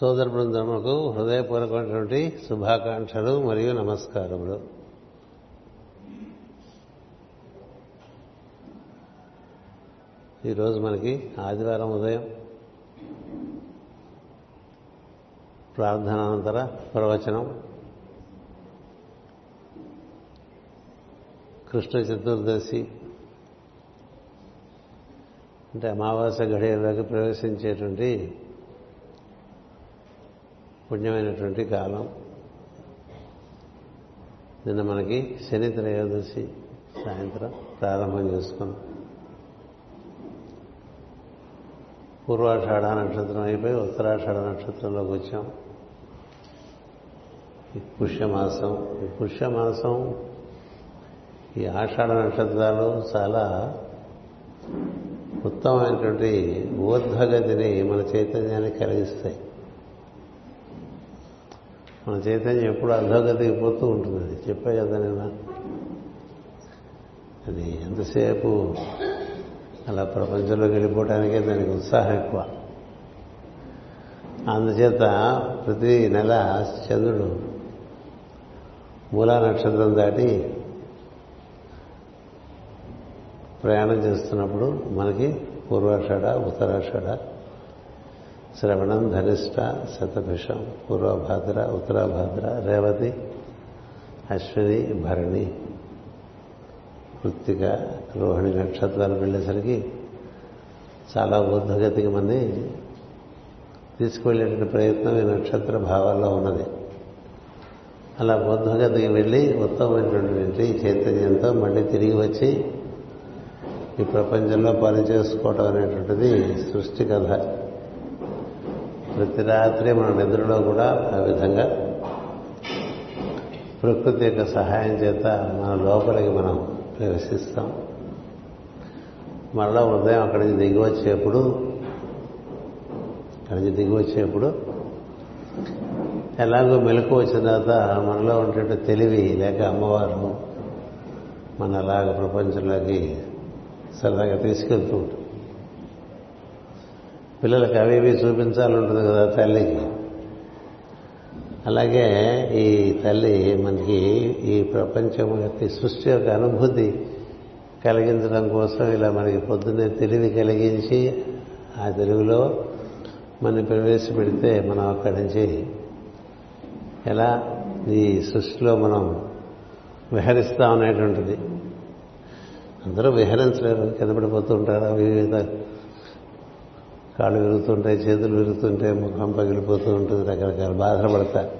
సోదర బృందముకు హృదయపూర్వకమైనటువంటి శుభాకాంక్షలు మరియు నమస్కారములు. ఈరోజు మనకి ఆదివారం ఉదయం ప్రార్థనానంతర ప్రవచనం. కృష్ణ చతుర్దశి అంటే అమావాస్య గడియలోకి ప్రవేశించేటువంటి పుణ్యమైనటువంటి కాలం. నిన్న మనకి శని త్రయోదశి సాయంత్రం ప్రారంభం చేసుకున్నాం. పూర్వాషాఢ నక్షత్రం అయిపోయి ఉత్తరాషాఢ నక్షత్రంలోకి వచ్చాం. ఈ పుష్యమాసం. ఈ పుష్యమాసం ఈ ఆషాఢ నక్షత్రాలు చాలా ఉత్తమమైనటువంటి ఊర్ధ్వగతిని మన చైతన్యాన్ని కలిగిస్తాయి. మన చైతన్యం ఎప్పుడు అధోగతికి పోతూ ఉంటుంది. అది చెప్పే కదా నేను. అది ఎంతసేపు అలా ప్రపంచంలోకి వెళ్ళిపోవటానికే దానికి ఉత్సాహం ఎక్కువ. అందుచేత ప్రతి నెల చంద్రుడు మూలా నక్షత్రం దాటి ప్రయాణం చేస్తున్నప్పుడు మనకి పూర్వాషాఢ ఉత్తరాషాఢ శ్రవణం ధనిష్ట శతభిషం పూర్వభాద్ర ఉత్తరాభాద్ర రేవతి అశ్విని భరణి కృత్తిక రోహిణి నక్షత్రాలు వెళ్ళేసరికి చాలా ఊర్ధగతికి మంది తీసుకువెళ్ళేటువంటి ప్రయత్నం ఈ నక్షత్ర భావాల్లో ఉన్నది. అలా బుద్ధగతికి వెళ్ళి ఉత్తమమైనటువంటి చైతన్యంతో మళ్ళీ తిరిగి వచ్చి ఈ ప్రపంచంలో పని చేసుకోవడం అనేటువంటిది సృష్టి కథ. ప్రతి రాత్రి మన నిద్రలో కూడా ఆ విధంగా ప్రకృతి యొక్క సహాయం చేత మన లోపలికి మనం ప్రవేశిస్తాం. మళ్ళా ఉదయం అక్కడి నుంచి దిగి వచ్చేప్పుడు అక్కడి నుంచి దిగి వచ్చేప్పుడు ఎలాగో మెలకు వచ్చిన తర్వాత మనలో ఉంటే తెలివి లేక అమ్మవారు మన అలాగ ప్రపంచంలోకి సరదాగా తీసుకెళ్తూ ఉంటుంది పిల్లలకి అవి ఇవి చూపించాలంటుంది కదా తల్లికి అలాగే ఈ తల్లి మనకి ఈ ప్రపంచం యొక్క సృష్టి యొక్క అనుభూతి కలిగించడం కోసం ఇలా మనకి పొద్దున్నే తెలివి కలిగించి ఆ తెలుగులో మనం ప్రవేశపెడితే మనం అక్కడి నుంచి ఎలా ఈ సృష్టిలో మనం విహరిస్తాం అనేటువంటిది. అందరూ విహరించలేరు కింద పడిపోతూ ఉంటారు వివిధ కాళ్ళు విరుగుతుంటాయి చేతులు విరుగుతుంటాయి ముఖం పగిలిపోతూ ఉంటుంది రకరకాల బాధలు పడతారు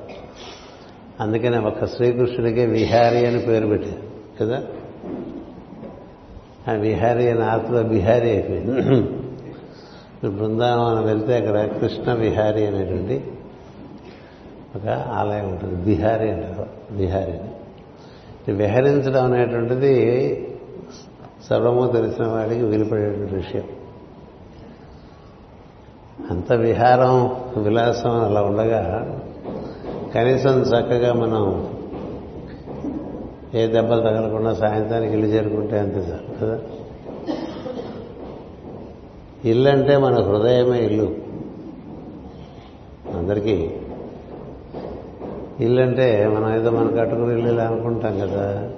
అందుకనే ఒక శ్రీకృష్ణుడికే విహారీ అని పేరు పెట్టారు కదా? ఆ విహారీ అని ఆత్మ బిహారీ అయిపోయింది. బృందావనం వెళ్తే అక్కడ కృష్ణ విహారీ అనేటువంటి ఒక ఆలయం ఉంటుంది బిహారీ అంటారు బిహారీని విహరించడం అనేటువంటిది సర్వము తెలిసిన వాడికి వినిపడేటువంటి విషయం. అంత విహారం విలాసం అలా ఉండగా కనీసం చక్కగా మనం ఏ దెబ్బలు తగలకుండా సాయంత్రానికి ఇల్లు చేరుకుంటే అంతే సార్ కదా? ఇల్లు అంటే మన హృదయమే ఇల్లు. అందరికీ ఇల్లు అంటే మనం ఏదో మనం కట్టుకుని ఇల్లు అనుకుంటాం కదా?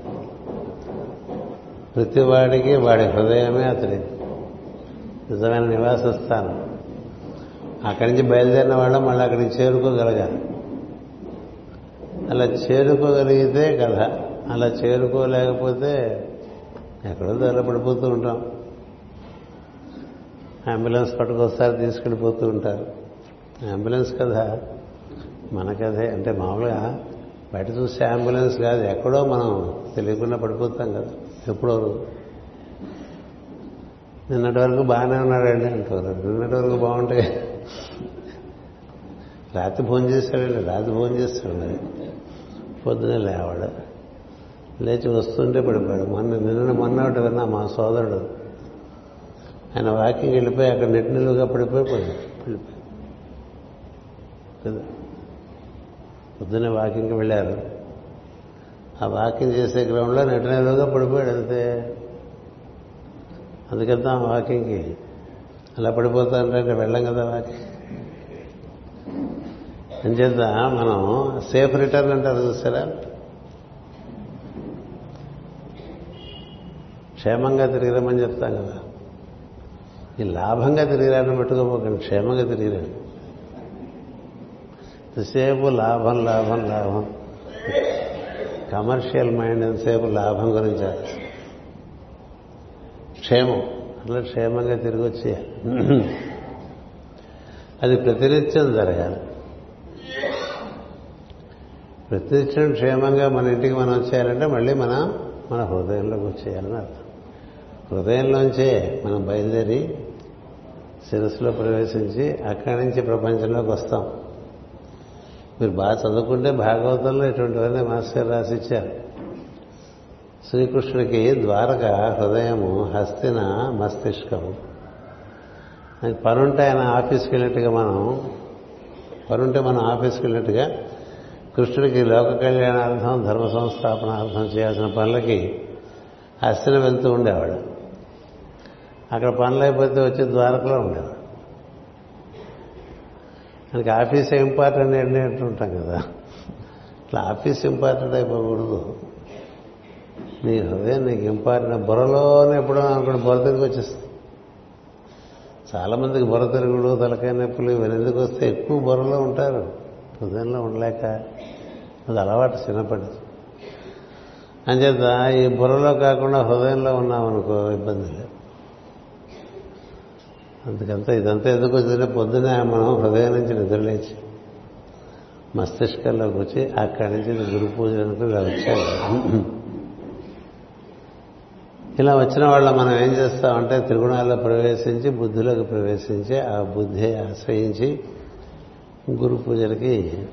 ప్రతి వాడికి వాడి హృదయమే అతడి నిజమైన నివాస స్థానం అక్కడి నుంచి బయలుదేరిన వాళ్ళు మళ్ళీ అక్కడికి చేరుకోగలగాలి. అలా చేరుకోగలిగితే కథ అలా చేరుకోలేకపోతే ఎక్కడో దారిలో పడిపోతూ ఉంటాం. అంబులెన్స్ పట్టుకొస్తారు తీసుకెళ్ళిపోతూ ఉంటారు. అంబులెన్స్ కథ మన కథే. అంటే మామూలుగా బయట చూస్తే అంబులెన్స్ కాదు ఎక్కడో మనం తెలియకుండా పడిపోతాం కదా ఎప్పుడో నిన్నటి వరకు బాగానే ఉన్నాడండి అంటారు. నిన్నటి వరకు బాగుంటాయి. రాత్రి ఫోన్ చేశాడండి రాత్రి ఫోన్ చేస్తాడు పొద్దునే లేవాడు. లేచి వస్తుంటే పడిపోయాడు. మొన్న నిన్న మొన్న ఒకటి విన్నా మా సోదరుడు. ఆయన వాకింగ్ వెళ్ళిపోయి అక్కడ నెట్ నిలువుగా పడిపోయి పడిపోయి కదా పొద్దునే వాకింగ్కి వెళ్ళారు. ఆ వాకింగ్ చేసే గ్రౌండ్లో నెట్ నిలువుగా పడిపోయాడు అంతే. అందుకెళ్తాం వాకింగ్కి. అలా పడిపోతా అంటే వెళ్ళం కదా వాకింగ్. అంచేత మనం సేఫ్ రిటర్న్ అంటారు చూసారా క్షేమంగా తిరిగిరమని చెప్తాం కదా. ఈ లాభంగా తిరిగిరాని పెట్టుకోపోకండి క్షేమంగా తిరిగిరాను ఎంతసేపు లాభం లాభం లాభం. కమర్షియల్ మైండ్ ఎంతసేపు లాభం గురించి. క్షేమం. అట్లా క్షేమంగా తిరిగి వచ్చేయాలి అది ప్రతినిత్యం జరగాలి. ప్రతినిత్యం క్షేమంగా మన ఇంటికి మనం వచ్చేయాలంటే మళ్ళీ మన మన హృదయంలోకి వచ్చేయాలని అర్థం. హృదయంలోంచే మనం బయలుదేరి శిరస్సులో ప్రవేశించి అక్కడి నుంచి ప్రపంచంలోకి వస్తాం. మీరు బాగా చదువుకుంటే భాగవతంలో ఇటువంటివన్నీ మాస్టర్ రాసిచ్చారు. శ్రీకృష్ణుడికి ద్వారక హృదయము హస్తిన మస్తిష్కము. అది పనుంటే ఆయన ఆఫీస్కి వెళ్ళినట్టుగా మనం పనుంటే మనం ఆఫీస్కి వెళ్ళినట్టుగా కృష్ణుడికి లోక కళ్యాణార్థం ధర్మ సంస్థాపనార్థం చేయాల్సిన పనులకి హస్తిన వెళ్తూ ఉండేవాడు. అక్కడ పనులు అయిపోతే వచ్చి ద్వారకలో ఉండేవాడు. మనకి ఆఫీస్ ఇంపార్టెంట్ ఏంటి అంటుంటాం కదా. ఇట్లా ఆఫీస్ ఇంపార్టెంట్ అయిపోకూడదు. నీ హృదయం నీకు ఇంపార్టెంట్. బుర్రలోనే ఎప్పుడో అనుకోండి బుర్ర తిరిగి వచ్చేస్తుంది. చాలామందికి బుర్ర తిరుగుడు తలకాయ నొప్పులు ఇవన్నీ ఎందుకు వస్తే ఎక్కువ బుర్రలో ఉంటారు. హృదయంలో ఉండలేక అది అలవాటు చిన్నప్పటి అంచేత ఈ బుర్రలో కాకుండా హృదయంలో ఉన్నామనుకో ఇబ్బంది లేదు. అందుకంతా ఇదంతా ఎందుకు వచ్చిందంటే పొద్దునే మనం హృదయం నుంచి నిద్రలేచి మస్తిష్కంలోకి వచ్చి అక్కడి నుంచి గురు పూజ అనుకుని ఇలా ఇలా వచ్చిన వాళ్ళ మనం ఏం చేస్తామంటే త్రిగుణాల్లో ప్రవేశించి బుద్ధిలోకి ప్రవేశించి ఆ బుద్ధి ఆశ్రయించి గురు పూజలకి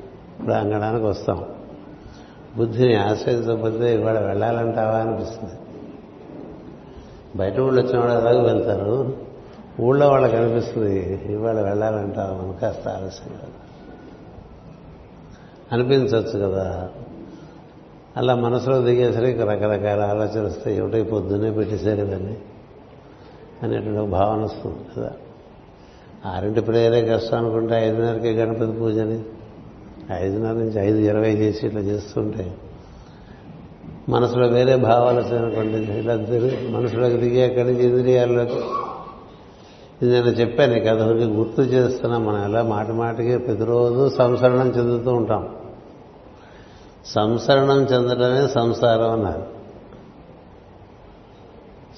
ప్రాంగణానికి వస్తాం. బుద్ధిని ఆశ్రయించకపోతే ఇవాళ వెళ్ళాలంటావా అనిపిస్తుంది. బయట ఊళ్ళో వచ్చిన వాళ్ళు అలాగే వెళ్తారు. ఊళ్ళో వాళ్ళకి అనిపిస్తుంది ఇవాళ వెళ్ళాలంటావా అని కాస్త ఆలస్యంగా. అనిపించవచ్చు కదా. అలా మనసులో దిగేసరికి రకరకాల ఆలోచన వస్తాయి. ఏమిటో పొద్దున్నే పెట్టేశారు ఇవన్నీ అనేటువంటి భావన వస్తుంది కదా. ఆరింటి ప్రేయరే కష్టం అనుకుంటే ఐదున్నరకే గణపతి పూజని ఐదున్నర నుంచి ఐదు ఇరవై చేసి ఇట్లా చేస్తుంటే మనసులో వేరే భావాలు వచ్చాయనుకోండి ఇలా తిరిగి మనసులోకి దిగి అక్కడి నుంచి ఇంద్రియాల్లోకి ఇది నేను చెప్పాను ఈ కథ ఊరికి గుర్తు చేస్తున్నా. మనం ఎలా మాట మాటికి ప్రతిరోజు సంసరణం చెందుతూ ఉంటాం. సంసరణం చెందడమే సంసారం అన్నారు.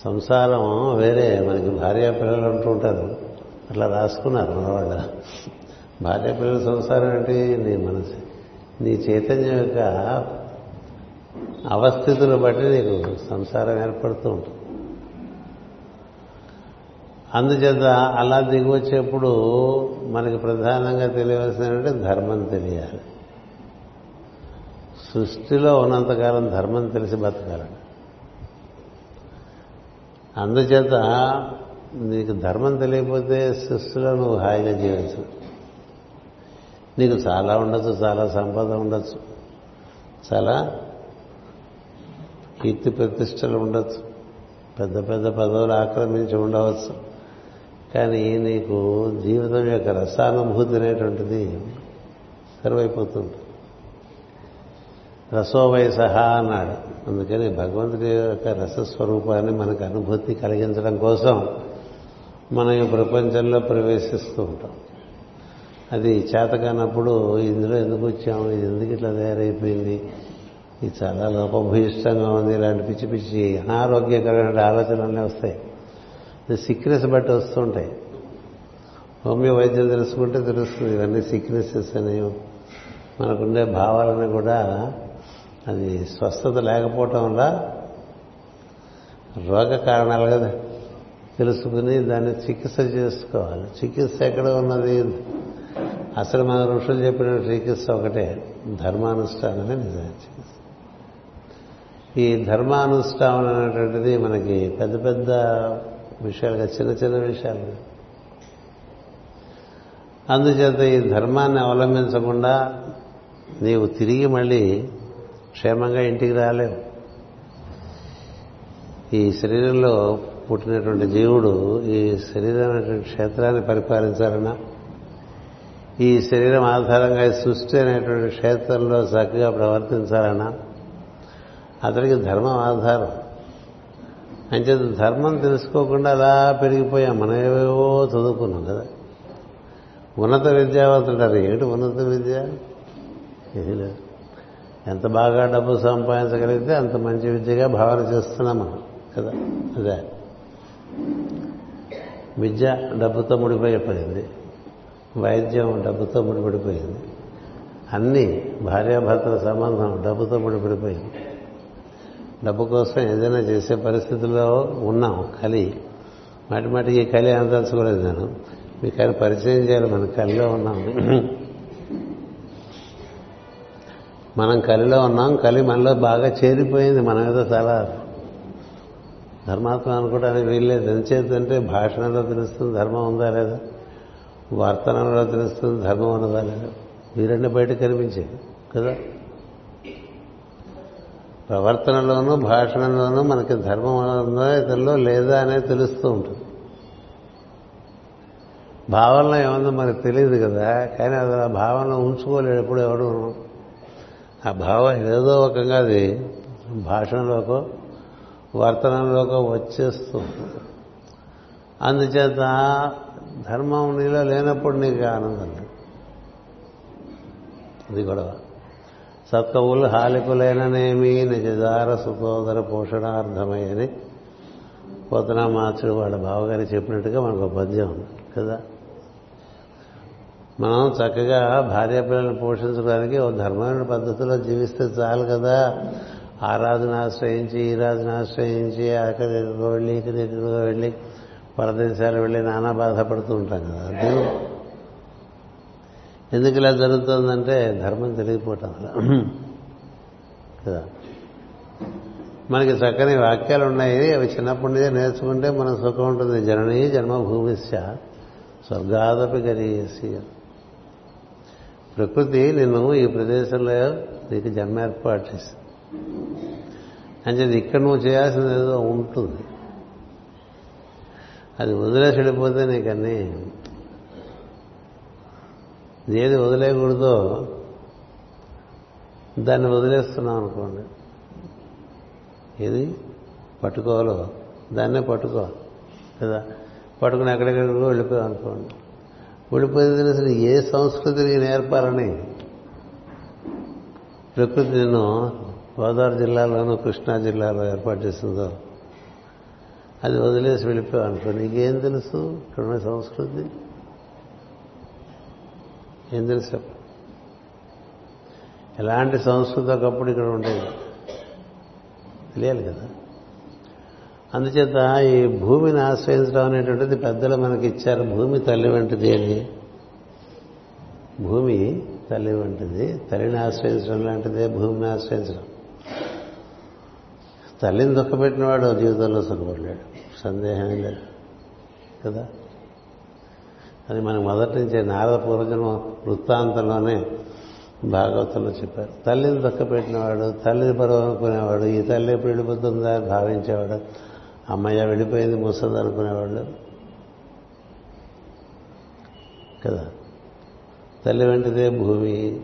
సంసారం వేరే మనకి భార్య పిల్లలు అంటూ ఉంటారు. అట్లా రాసుకున్నారు మనవాళ్ళ భార్య పిల్లల సంసారం అంటే నీ మనసు? నీ చైతన్యం యొక్క అవస్థితులు బట్టి నీకు సంసారం ఏర్పడుతూ ఉంటుంది. అందుచేత అలా దిగువచ్చేప్పుడు మనకి ప్రధానంగా తెలియవలసిన ధర్మం తెలియాలి. సృష్టిలో ఉన్నంతకాలం ధర్మం తెలిసి బతకాలండి అందుచేత నీకు ధర్మం తెలియకపోతే సృష్టిలో నువ్వు హాయిగా జీవించు. నీకు చాలా ఉండొచ్చు చాలా సంపద ఉండొచ్చు చాలా కీర్తి ప్రతిష్టలు ఉండొచ్చు పెద్ద పెద్ద పదవులు ఆక్రమించి ఉండవచ్చు. కానీ నీకు జీవితం యొక్క రసానుభూతి అనేటువంటిది సర్వైపోతుంది రసోవై సహా అన్నాడు. అందుకని భగవంతుడి యొక్క రసస్వరూపాన్ని మనకు అనుభూతి కలిగించడం కోసం మనం ఈ ప్రపంచంలో ప్రవేశిస్తూ ఉంటాం. అది చేతకానప్పుడు ఇందులో ఎందుకు వచ్చాము? ఇది ఎందుకు ఇట్లా తయారైపోయింది? ఇది చాలా లోపభూయిష్టంగా ఉంది. ఇలాంటి పిచ్చి పిచ్చి అనారోగ్యకరమైన ఆలోచనలన్నీ వస్తాయి. సిక్నెస్ బట్టి వస్తుంటాయి. హోమియో వైద్యం తెలుసుకుంటే తెలుస్తుంది. ఇవన్నీ సిక్నెసెస్ అని మనకుండే భావాలని కూడా అది స్వస్థత లేకపోవటం వల్ల రోగ కారణాలు కదా. తెలుసుకుని దాన్ని చికిత్స చేసుకోవాలి. చికిత్స ఎక్కడ ఉన్నది? అసలు మన ఋషులు చెప్పిన చికిత్స ఒకటే ధర్మానుష్ఠానమే నిజమైన చికిత్స. ఈ ధర్మానుష్ఠానం అనేటువంటిది మనకి పెద్ద పెద్ద విషయాలుగా చిన్న చిన్న విషయాలు అందుచేత ఈ ధర్మాన్ని అవలంబించకుండా నీవు తిరిగి మళ్ళీ క్షేమంగా ఇంటికి రాలేవు. ఈ శరీరంలో పుట్టినటువంటి జీవుడు ఈ శరీరం అనేటువంటి క్షేత్రాన్ని పరిపాలించాలన్నా ఈ శరీరం ఆధారంగా ఈ సృష్టి అనేటువంటి క్షేత్రంలో చక్కగా ప్రవర్తించాలన్నా అతనికి ధర్మం ఆధారం. అంచేత ధర్మం తెలుసుకోకుండా అలా పెరిగిపోయాం. మనం ఏవేవో చదువుకున్నాం కదా. ఉన్నత విద్యావంతుంటారు ఏమిటి ఉన్నత విద్య? ఇది లేదు. ఎంత బాగా డబ్బు సంపాదించగలిగితే అంత మంచి విద్యగా భావన చేస్తున్నాం మనం కదా. అదే. విద్య డబ్బుతో ముడిపోయిపోయింది. వైద్యం డబ్బుతో ముడిపడిపోయింది. అన్నీ భార్యాభర్తల సంబంధం డబ్బుతో ముడిపడిపోయింది. డబ్బు కోసం ఏదైనా చేసే పరిస్థితుల్లో ఉన్నాం కలి. మాటి మాటికి కలి అందలుచుకోలేదు నేను. మీ కలి పరిచయం చేయాలి మన కలిలో ఉన్నాం. మనం కలిలో ఉన్నాం కలి మనలో బాగా చేరిపోయింది. మనం ఏదో చాలా ధర్మాత్మ అనుకోవడానికి వీల్లేదు. ఎంచేతంటే భాషణలో తెలుస్తుంది ధర్మం ఉందా లేదా? వర్తనంలో తెలుస్తుంది ధర్మం ఉన్నదా లేదా? వీరన్నీ బయట కనిపించేది కదా? ప్రవర్తనలోనూ భాషణలోనూ మనకి ధర్మం ఉందా ఇతరులో లేదా అనేది తెలుస్తూ ఉంటుంది. భావనలో ఏముందో మనకు తెలియదు కదా కానీ అది ఆ భావనలో ఉంచుకోలేడు ఎప్పుడు ఎవడు. ఆ భావం ఏదో రకంగా అది భాషణలోకో వర్తనంలోకి వచ్చేస్తుంది. అందుచేత ధర్మం నీలో లేనప్పుడు నీకు ఆనందం లేదు. అది గొడవ. సత్కవులు హాలికులైననేమి నిజదార సుతోదర పోషణార్థమయ్యని పోతనా మాచుడు వాళ్ళ బావగారి చెప్పినట్టుగా మనకు పద్యం ఉంది కదా? మనం చక్కగా భార్య పిల్లల్ని పోషించడానికి ఓ ధర్మమైన పద్ధతిలో జీవిస్తే చాలు కదా? ఆ రాజును ఆశ్రయించి ఈ రాజును ఆశ్రయించి అక్కడికి వెళ్ళి ఇక్కడికి వెళ్ళి పరదేశాలు వెళ్ళి నానా బాధపడుతూ ఉంటాం కదా. దేవుడు ఎందుకు ఇలా జరుగుతుందంటే ధర్మం తెలియకపోవటం కదా. మనకి చక్కని వాక్యాలు ఉన్నాయి. అవి చిన్నప్పటి నుంచే నేర్చుకుంటే మనకు సుఖం ఉంటుంది. జననీ జన్మభూమిశ్చ స్వర్గాదపి గరీసి ప్రకృతి నిన్ను ఈ ప్రదేశంలో నీకు జన్మ ఏర్పాటు చేసింది. అంటే ఇక్కడ నువ్వు చేయాల్సింది ఏదో ఉంటుంది. అది వదిలేసి వెళ్ళిపోతే నీకన్నీ ఏది వదిలేయకూడదో దాన్ని వదిలేస్తున్నాం అనుకోండి. ఏది? పట్టుకోవాలో? దాన్నే పట్టుకో. కదా పట్టుకుని ఎక్కడెక్కడికో వెళ్ళిపోయాం అనుకోండి. వెళ్ళిపోయింది అసలు ఏ సంస్కృతిని నేర్పాలని? ప్రకృతి నిన్ను గోదావరి జిల్లాలోనూ కృష్ణా జిల్లాలో ఏర్పాటు చేసిందో అది వదిలేసి వెళ్ళిపోయావు అనుకో నీకేం తెలుసు? ఇక్కడున్న సంస్కృతి? ఏం తెలుసు? ఎలాంటి సంస్కృతి ఒకప్పుడు ఇక్కడ ఉండేది? తెలియాలి కదా. అందుచేత ఈ భూమిని ఆశ్రయించడం అనేటువంటిది పెద్దలు మనకి ఇచ్చారు. భూమి తల్లి వంటిది అని. భూమి తల్లి వంటిది. తల్లిని ఆశ్రయించడం లాంటిదే భూమిని ఆశ్రయించడం. తల్లిని దుఃఖపెట్టినవాడు జీవితంలో సుఖపడలేడు. సందేహమే లేదు. కదా? అది మనకు మొదటి నుంచే నారద పూర్వజన్మ వృత్తాంతంలోనే భాగవతంలో చెప్పారు. తల్లిని దుఃఖపెట్టినవాడు తల్లిని పరువు అనుకునేవాడు ఈ తల్లి ఎప్పుడు వెళ్ళిపోతుందా భావించేవాడు అమ్మయ్య వెళ్ళిపోయింది ముసది అనుకునేవాళ్ళు. కదా? తల్లి వెంటనే భూమి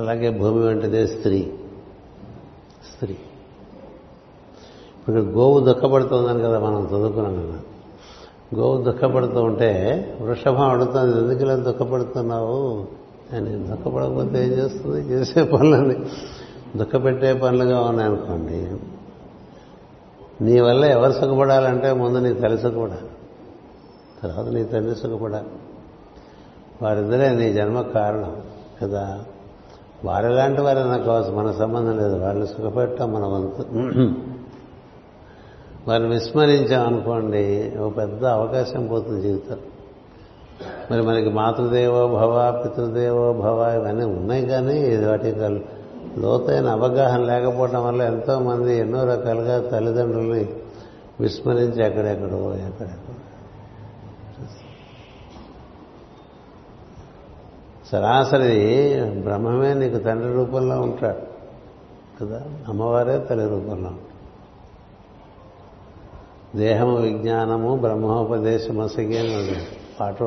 అలాగే భూమి వెంటనే స్త్రీ. స్త్రీ. ఇప్పుడు గోవు దుఃఖపడుతోందని కదా మనం చదువుకున్నాం కదా. గోవు దుఃఖపడుతూ ఉంటే వృషభం అడుగుతుంది ఎందుకు ఇలా దుఃఖపడుతున్నావు? అని దుఃఖపడకపోతే ఏం చేస్తుంది? చేసే పనులని దుఃఖపెట్టే పనులుగా ఉన్నాయనుకోండి. నీ వల్ల ఎవరు సుఖపడాలంటే ముందు నీ తల్లి సుఖపడాలి. తర్వాత నీ తండ్రి సుఖపడాలి. వారిద్దరే నీ జన్మ కారణం కదా. వారెలాంటి వారే నాకు కావచ్చు మన సంబంధం లేదు. వాళ్ళని సుఖపెట్టడం మన వంతు వారిని విస్మరించాం అనుకోండి ఒక పెద్ద అవకాశం పోతుంది జీవితం మరి మనకి మాతృదేవో భవ పితృదేవో భవ ఇవన్నీ ఉన్నాయి కానీ వాటి లోతైన అవగాహన లేకపోవడం వల్ల ఎంతోమంది ఎన్నో రకాలుగా తల్లిదండ్రుల్ని విస్మరించి ఎక్కడెక్కడో ఎక్కడెక్కడ సరాసరి బ్రహ్మమే నీకు తండ్రి రూపంలో ఉంటాడు కదా? అమ్మవారే తల్లి రూపంలో ఉంటాడు. దేహము విజ్ఞానము బ్రహ్మోపదేశమసగి అని ఉంది పాట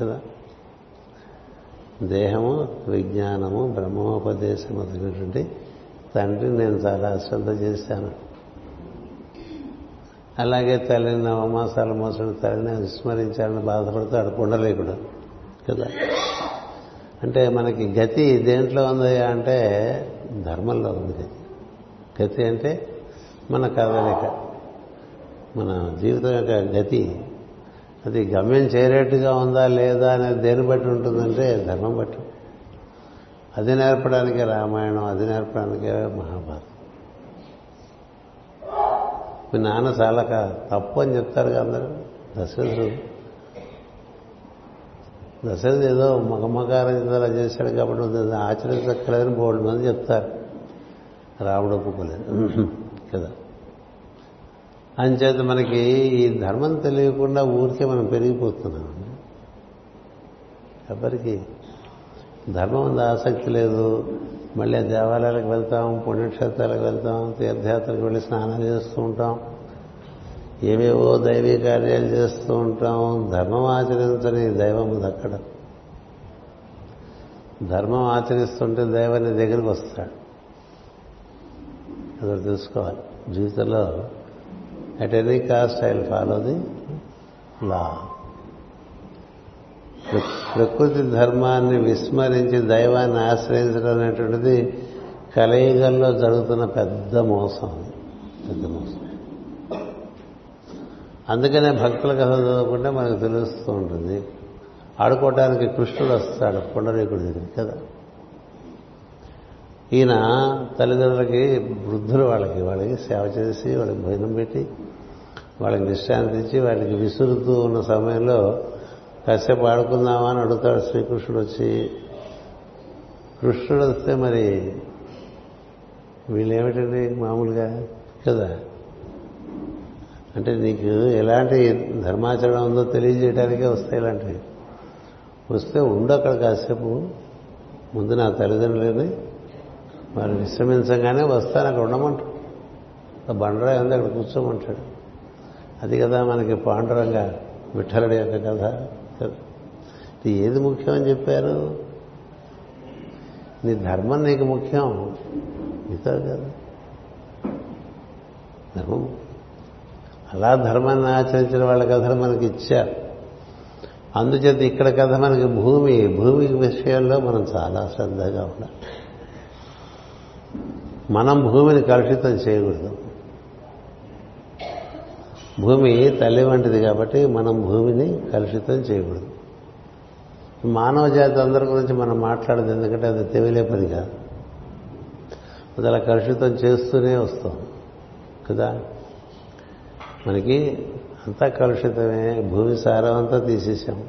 కదా? దేహము విజ్ఞానము బ్రహ్మోపదేశమసినటువంటి తండ్రి నేను చాలా అశ్రద్ధ చేశాను. అలాగే తల్లిని నవమాసాలు మోసిన తల్లిని విస్మరించాలని బాధపడుతూ అడుకుండలేకుడు కదా? అంటే మనకి గతి దేంట్లో ఉంది అంటే ధర్మంలో ఉంది గతి. గతి అంటే మన కదలిక మన జీవితం యొక్క గతి. అది గమ్యం చేరేట్టుగా ఉందా లేదా అనేది దేని బట్టి ఉంటుందంటే ధర్మం బట్టి. అది నేర్పడానికే రామాయణం అది నేర్పడానికే మహాభారతం. మీ నాన్న చాలా తప్పు అని చెప్తారు కదా అందరూ. దశరథుడు దశరథ ఏదో మగమగారం అలా చేశాడు కాబట్టి నువ్వు ఆచరించక్కలేదని బోర్డు మంది చెప్తారు. రాముడు ఒప్పుకోలేదు. కదా. అంచేత మనకి ఈ ధర్మం తెలియకుండా ఊరికే మనం పెరిగిపోతున్నాం. ఎవరికి? ధర్మం ఉంది ఆసక్తి లేదు. మళ్ళీ దేవాలయాలకు వెళ్తాం పుణ్యక్షేత్రాలకు వెళ్తాం తీర్థయాత్రకు వెళ్ళి స్నానాలు చేస్తూ ఉంటాం. ఏవేవో దైవీ కార్యాలు చేస్తూ ఉంటాం. ధర్మం ఆచరించని దైవం దక్కడ. ధర్మం ఆచరిస్తుంటే దైవాన్ని దగ్గరికి వస్తాడు. అది తెలుసుకోవాలి. జీవితంలో at any cost I follow the law. ప్రకృతి ధర్మాన్ని విస్మరించి దైవాన్ని ఆశ్రయించడం అనేటువంటిది కలయిగల్లో జరుగుతున్న పెద్ద మోసం పెద్ద మోసం. అందుకనే భక్తుల కథ చదవకుండా మనకు తెలుస్తూ ఉంటుంది. ఆడుకోవటానికి కృష్ణుడు వస్తాడు పుండరీకుడి దగ్గరికి కదా? ఈయన తల్లిదండ్రులకి వృద్ధులు వాళ్ళకి వాళ్ళకి సేవ చేసి వాళ్ళకి భోజనం పెట్టి వాళ్ళకి విశ్రాంతి ఇచ్చి వాళ్ళకి విసురుతూ ఉన్న సమయంలో కాసేపు ఆడుకుందామా అని అడుగుతాడు శ్రీకృష్ణుడు వచ్చి కృష్ణుడు వస్తే మరి వీళ్ళేమిటండి మామూలుగా? కదా? అంటే నీకు ఎలాంటి ధర్మాచరణ ఉందో తెలియజేయడానికే వస్తాయి ఇలాంటివి. వస్తే ఉండు అక్కడ కాసేపు. ముందు నా తల్లిదండ్రులని వారు విశ్రమించగానే వస్తాను అక్కడ ఉండమంటాడు. బండరా ఉంది అక్కడ కూర్చోమంటాడు. అది కదా మనకి పాండురంగా విఠలుడి యొక్క కథ. ఏది ముఖ్యం అని చెప్పారు? నీ ధర్మం నీకు ముఖ్యం. మిగతా కదా. ధర్మం అలా ధర్మాన్ని ఆచరించిన వాళ్ళ కథలు మనకి ఇచ్చారు. అందుచేత ఇక్కడ కథ మనకి భూమి భూమి విషయంలో మనం చాలా శ్రద్ధగా ఉండాలి. మనం భూమిని కలుషితం చేయకూడదు. భూమి తల్లి వంటిది కాబట్టి మనం భూమిని కలుషితం చేయకూడదు. మానవ జాతి అందరి గురించి మనం మాట్లాడదు ఎందుకంటే అది తెలియలే పని కాదు. అది అలా కలుషితం చేస్తూనే వస్తాం. కదా? మనకి అంతా కలుషితమే భూమి సారం అంతా తీసేసాం.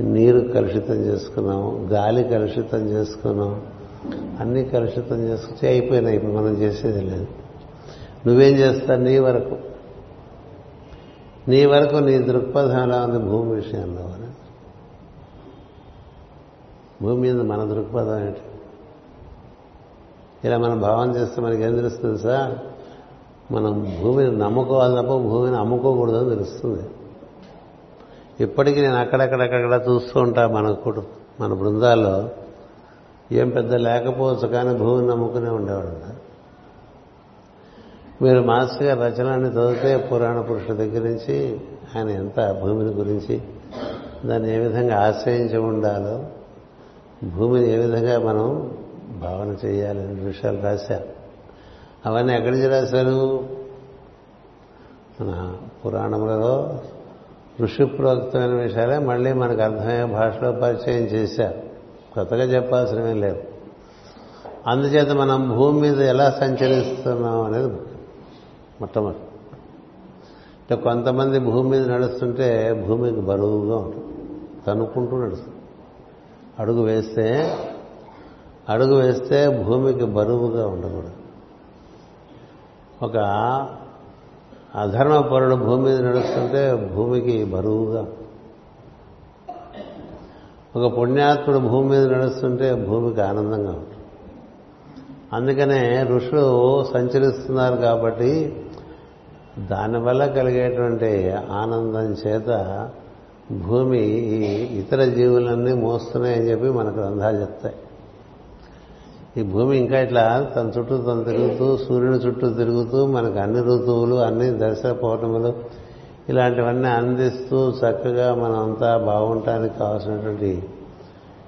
నీరు కలుషితం చేసుకున్నాం గాలి కలుషితం చేసుకున్నాం అన్నీ కలుషితం చేసుకుంటే అయిపోయినాయి ఇప్పుడు మనం చేసేది లేదు. నువ్వేం చేస్తావు? నీ వరకు. నీ వరకు నీ దృక్పథం ఎలా ఉంది భూమి విషయంలో భూమి మీద మన దృక్పథం ఏంటి? ఇలా మనం భావం చేస్తే మనకి ఏం తెలుస్తుంది సార్? మనం భూమిని నమ్ముకోవాలి తప్ప భూమిని అమ్ముకోకూడదని తెలుస్తుంది. ఇప్పటికీ నేను అక్కడక్కడక్కడ చూస్తూ ఉంటా మన కుటు మన బృందాల్లో ఏం పెద్ద లేకపోవచ్చు కానీ భూమిని నమ్ముకునే ఉండేవాడు మీరు మాస్టర్ గారి రచనని చదివితే పురాణ పురుషుల దగ్గర నుంచి ఆయన ఎంత భూమిని గురించి దాన్ని ఏ విధంగా ఆశ్రయించి ఉండాలో భూమిని ఏ విధంగా మనం భావన చేయాలనే విషయాలు రాశారు అవన్నీ ఎక్కడి నుంచి రాశారు? మన పురాణములలో ఋషిప్రోక్తమైన విషయాలే మళ్ళీ మనకు అర్థమయ్యే భాషలో పరిచయం చేశారు. కొత్తగా చెప్పాల్సినవి లేవు. అందుచేత మనం భూమి మీద ఎలా సంచరిస్తున్నాం అనేది మొట్టమొదటి. అంటే కొంతమంది భూమి మీద నడుస్తుంటే భూమికి బరువుగా ఉంటుంది. తనుక్కుంటూ నడుస్తుంది. అడుగు వేస్తే అడుగు వేస్తే భూమికి బరువుగా ఉండకూడదు. ఒక అధర్మపరుడు భూమి మీద నడుస్తుంటే భూమికి బరువుగా. ఒక పుణ్యాత్ముడు భూమి మీద నడుస్తుంటే భూమికి ఆనందంగా ఉంటుంది. అందుకనే ఋషులు సంచరిస్తున్నారు కాబట్టి దానివల్ల కలిగేటువంటి ఆనందం చేత భూమి ఈ ఇతర జీవులన్నీ మోస్తున్నాయని చెప్పి మన గ్రంథాలు చెప్తాయి. ఈ భూమి ఇంకా ఇట్లా తన చుట్టూ తను తిరుగుతూ సూర్యుని చుట్టూ తిరుగుతూ మనకు అన్ని ఋతువులు అన్ని దశ పౌర్ణములు ఇలాంటివన్నీ అందిస్తూ చక్కగా మనంతా బాగుండటానికి కావాల్సినటువంటి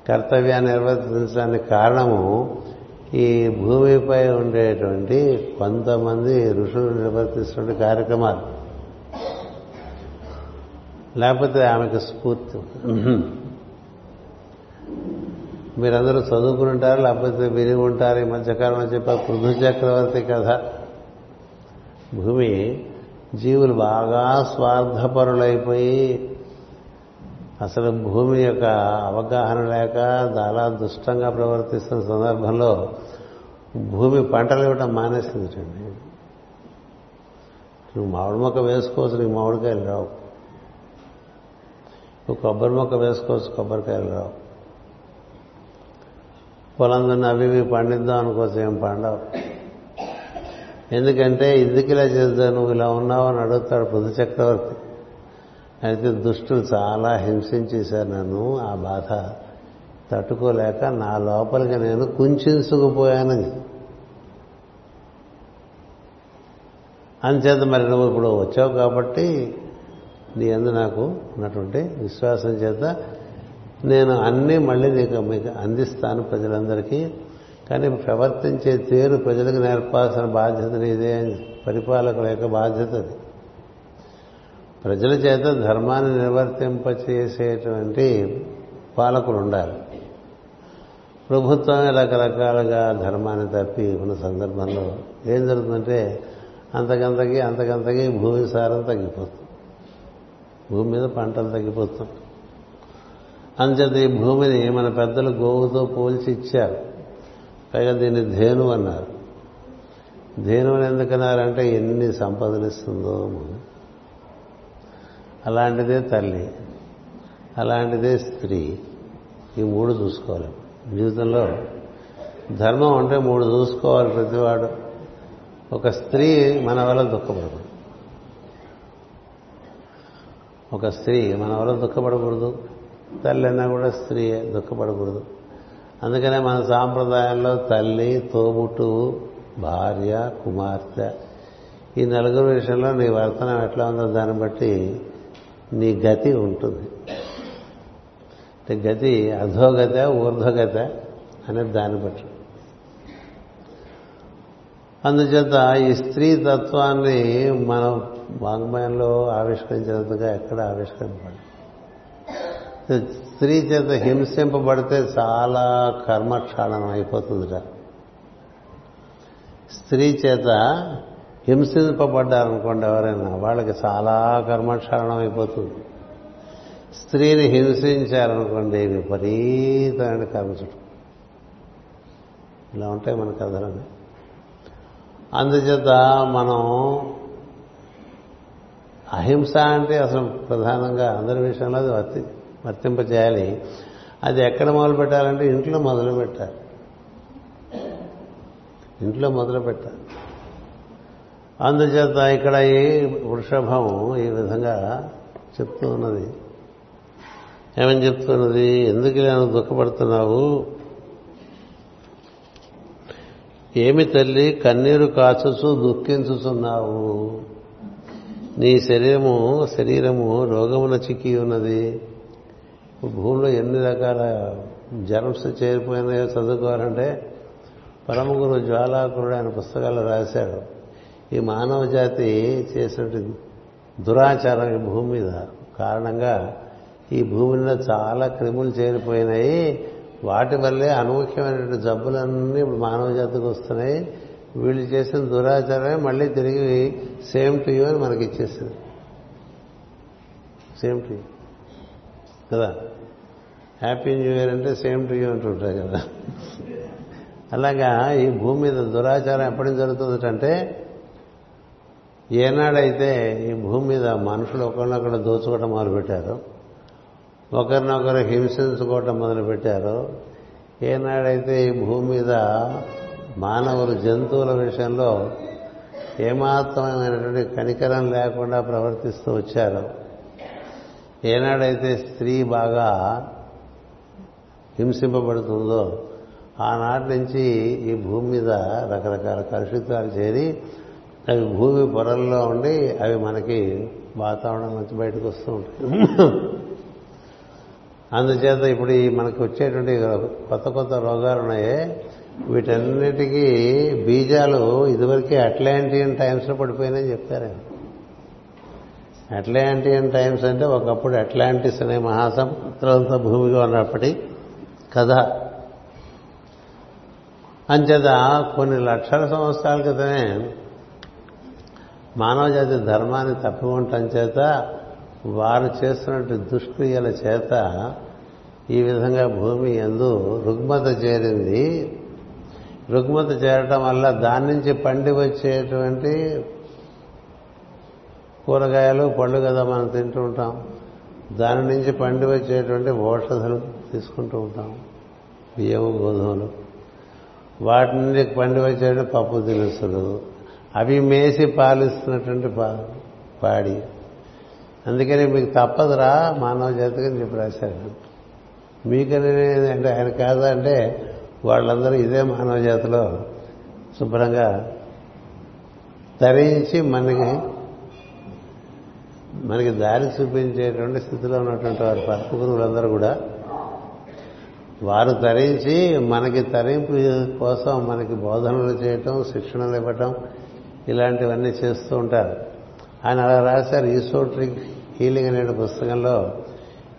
కర్తవ్యాన్ని నిర్వర్తించడానికి కారణము ఈ భూమిపై ఉండేటువంటి కొంతమంది ఋషులు నిర్వర్తిస్తున్న కార్యక్రమాలు. లేకపోతే ఆమెకు స్ఫూర్తి మీరందరూ చదువుకుని ఉంటారు? లేకపోతే విని ఉంటారు? ఈ మధ్యకాలంలో చెప్పారు పృథు చక్రవర్తి కథ. భూమి జీవులు బాగా స్వార్థపరులైపోయి అసలు భూమి యొక్క అవగాహన లేక చాలా దుష్టంగా ప్రవర్తిస్తున్న సందర్భంలో భూమి పంటలు ఇవ్వటం మానేసింది నువ్వు మామిడి మొక్క వేసుకోవచ్చు నీకు మామిడికాయలు రావు. నువ్వు కొబ్బరి మొక్క వేసుకోవచ్చు కొబ్బరికాయలు రావు. పొలం అవి ఇవి పండిద్దాం అనుకోసం ఏం పండవు. ఎందుకంటే ఎందుకు ఇలా చేద్దా నువ్వు ఇలా ఉన్నావు అని అడుగుతాడు పృథు చక్రవర్తి. అయితే దుష్టులు చాలా హింసించేశారు నన్ను ఆ బాధ తట్టుకోలేక నా లోపలికి నేను కుంచుకుపోయానని అంచేత మరి నువ్వు ఇప్పుడు వచ్చావు కాబట్టి నీ అందు నాకు ఉన్నటువంటి విశ్వాసం చేత నేను అన్నీ మళ్ళీ నీకు మీకు అందిస్తాను ప్రజలందరికీ కానీ ప్రవర్తించే తీరు ప్రజలకు నేర్పాల్సిన బాధ్యత నీదే పరిపాలకుల యొక్క బాధ్యత అది. ప్రజల చేత ధర్మాన్ని నిర్వర్తింపచేసేటువంటి పాలకులు ఉండాలి. ప్రభుత్వమే రకరకాలుగా ధర్మాన్ని తప్పి ఉన్న సందర్భంలో ఏం జరుగుతుందంటే అంతకంతకి అంతకంతకి భూమి సారం తగ్గిపోతుంది. భూమి మీద పంటలు తగ్గిపోతుంది అందుచేత ఈ భూమిని మన పెద్దలు గోవుతో పోల్చి ఇచ్చారు. పైగా దీన్ని ధేను అన్నారు. ధేను అని ఎందుకన్నారంటే ఎన్ని సంపదనిస్తుందో అలాంటిదే తల్లి అలాంటిదే స్త్రీ ఈ మూడు చూసుకోవాలి. జీవితంలో ధర్మం అంటే మూడు చూసుకోవాలి ప్రతివాడు. ఒక స్త్రీ మన వల్ల దుఃఖపడకూడదు. ఒక స్త్రీ మన వల్ల దుఃఖపడకూడదు. తల్లి కూడా స్త్రీయే దుఃఖపడకూడదు. అందుకనే మన సాంప్రదాయంలో తల్లి తోబుట్టువు భార్య కుమార్తె ఈ నలుగురు విషయంలో నీ వర్తనం ఎట్లా ఉందో దాన్ని బట్టి నీ గతి ఉంటుంది. అంటే గతి అధోగత ఊర్ధ్వగత అనేది దాన్ని బట్టి. అందుచేత ఈ స్త్రీ తత్వాన్ని మనం వాంగ్మయంలో ఆవిష్కరించినంతగా ఎక్కడ ఆవిష్కరింపబడి స్త్రీ చేత హింసింపబడితే చాలా కర్మక్షాళనం అయిపోతుందిట స్త్రీ చేత హింసింపబడ్డారనుకోండి ఎవరైనా వాళ్ళకి చాలా కర్మక్షాళనం అయిపోతుంది. స్త్రీని హింసించారనుకోండి విపరీతమైన కర్మ చుట్టూ ఇలా ఉంటాయి మన కథలని అందుచేత మనం అహింస అంటే అసలు ప్రధానంగా అందరి విషయంలో అది వర్తి వర్తింపజేయాలి. అది ఎక్కడ మొదలు పెట్టాలంటే ఇంట్లో మొదలు పెట్టాలి. ఇంట్లో మొదలు పెట్టాలి. అందుచేత ఇక్కడ ఈ వృషభం ఈ విధంగా చెప్తూ ఉన్నది. ఏమని చెప్తున్నది ఎందుకు నేను దుఃఖపడుతున్నావు? ఏమి తల్లి కన్నీరు కాచుచు దుఃఖించుచున్నావు. నీ శరీరము శరీరము రోగమున చిక్కి ఉన్నది. భూమిలో ఎన్ని రకాల జర్మ్స్ చేరిపోయినాయో చదువుకోవాలంటే పరమగురు జ్వాలాకురుడు ఆయన పుస్తకాలు రాశాడు ఈ మానవ జాతి చేసినటువంటి దురాచారం ఈ భూమి మీద. కారణంగా ఈ భూమిలో చాలా క్రిములు చేరిపోయినాయి. వాటి వల్లే అనూహ్యమైనటువంటి జబ్బులన్నీ ఇప్పుడు మానవ జాతికి వస్తున్నాయి. వీళ్ళు చేసిన దురాచారమే మళ్ళీ తిరిగి సేమ్ టు యూ అని మనకి ఇచ్చేసింది. Same to you. కదా? హ్యాపీ న్యూ ఇయర్ అంటే సేమ్ టు యూ అంటుంటారు కదా? అలాగా ఈ భూమి మీద దురాచారం ఎప్పటి జరుగుతుందంటే ఏనాడైతే ఈ భూమి మీద మనుషులు ఒకరినొకరు దోచుకోవటం మొదలుపెట్టారు ఒకరినొకరు హింసించుకోవటం మొదలుపెట్టారు ఏనాడైతే ఈ భూమి మీద మానవులు జంతువుల విషయంలో ఏమాత్రమైనటువంటి కనికరం లేకుండా ప్రవర్తిస్తూ వచ్చారు ఏనాడైతే స్త్రీ బాగా హింసింపబడుతుందో ఆనాటి నుంచి ఈ భూమి మీద రకరకాల కలుషితాలు చేరి అవి భూమి పొరల్లో ఉండి అవి మనకి వాతావరణం నుంచి బయటకు వస్తూ ఉంటాయి. అందుచేత ఇప్పుడు ఈ మనకు వచ్చేటువంటి కొత్త కొత్త రోగాలు ఉన్నాయే. వీటన్నిటికీ బీజాలు ఇదివరకే అట్లాంటియన్ టైమ్స్లో పడిపోయినాయని చెప్పారు అట్లాంటియన్ టైమ్స్ అంటే ఒకప్పుడు అట్లాంటిస్ అనే మహాసముద్రంతో భూమిగా ఉన్నప్పటి కథ. అంచేత కొన్ని లక్షల సంవత్సరాల క్రితమే మానవజాతి ధర్మాన్ని తప్పుకుంటాం చేత వారు చేస్తున్నట్టు దుష్క్రియల చేత ఈ విధంగా భూమి ఎందు రుగ్మత చేరింది. రుగ్మత చేరటం వల్ల దాని నుంచి పండి వచ్చేటువంటి కూరగాయలు పళ్ళు కదా మనం తింటూ ఉంటాం. దాని నుంచి పండి వచ్చేటువంటి ఔషధులు తీసుకుంటూ ఉంటాం. బియ్యము గోధుమలు. వాటి నుండి పండి వచ్చేటువంటి పప్పు దినుసులు. అవి మేసి పాలిస్తున్నటువంటి పాడి. అందుకని మీకు తప్పదురా మానవ జాతికని చెప్పి రాశారు. మీకనే అంటే ఆయన కాదా అంటే వాళ్ళందరూ ఇదే మానవ జాతిలో శుభ్రంగా తరించి మనకి మనకి దారి చూపించేటువంటి స్థితిలో ఉన్నటువంటి వారు పరమగురువులందరూ కూడా వారు తరించి మనకి తరింపు కోసం మనకి బోధనలు చేయటం శిక్షణలు ఇవ్వటం ఇలాంటివన్నీ చేస్తూ ఉంటారు. ఆయన అలా రాశారు ఈసోట్రిక్ హీలింగ్ అనే పుస్తకంలో.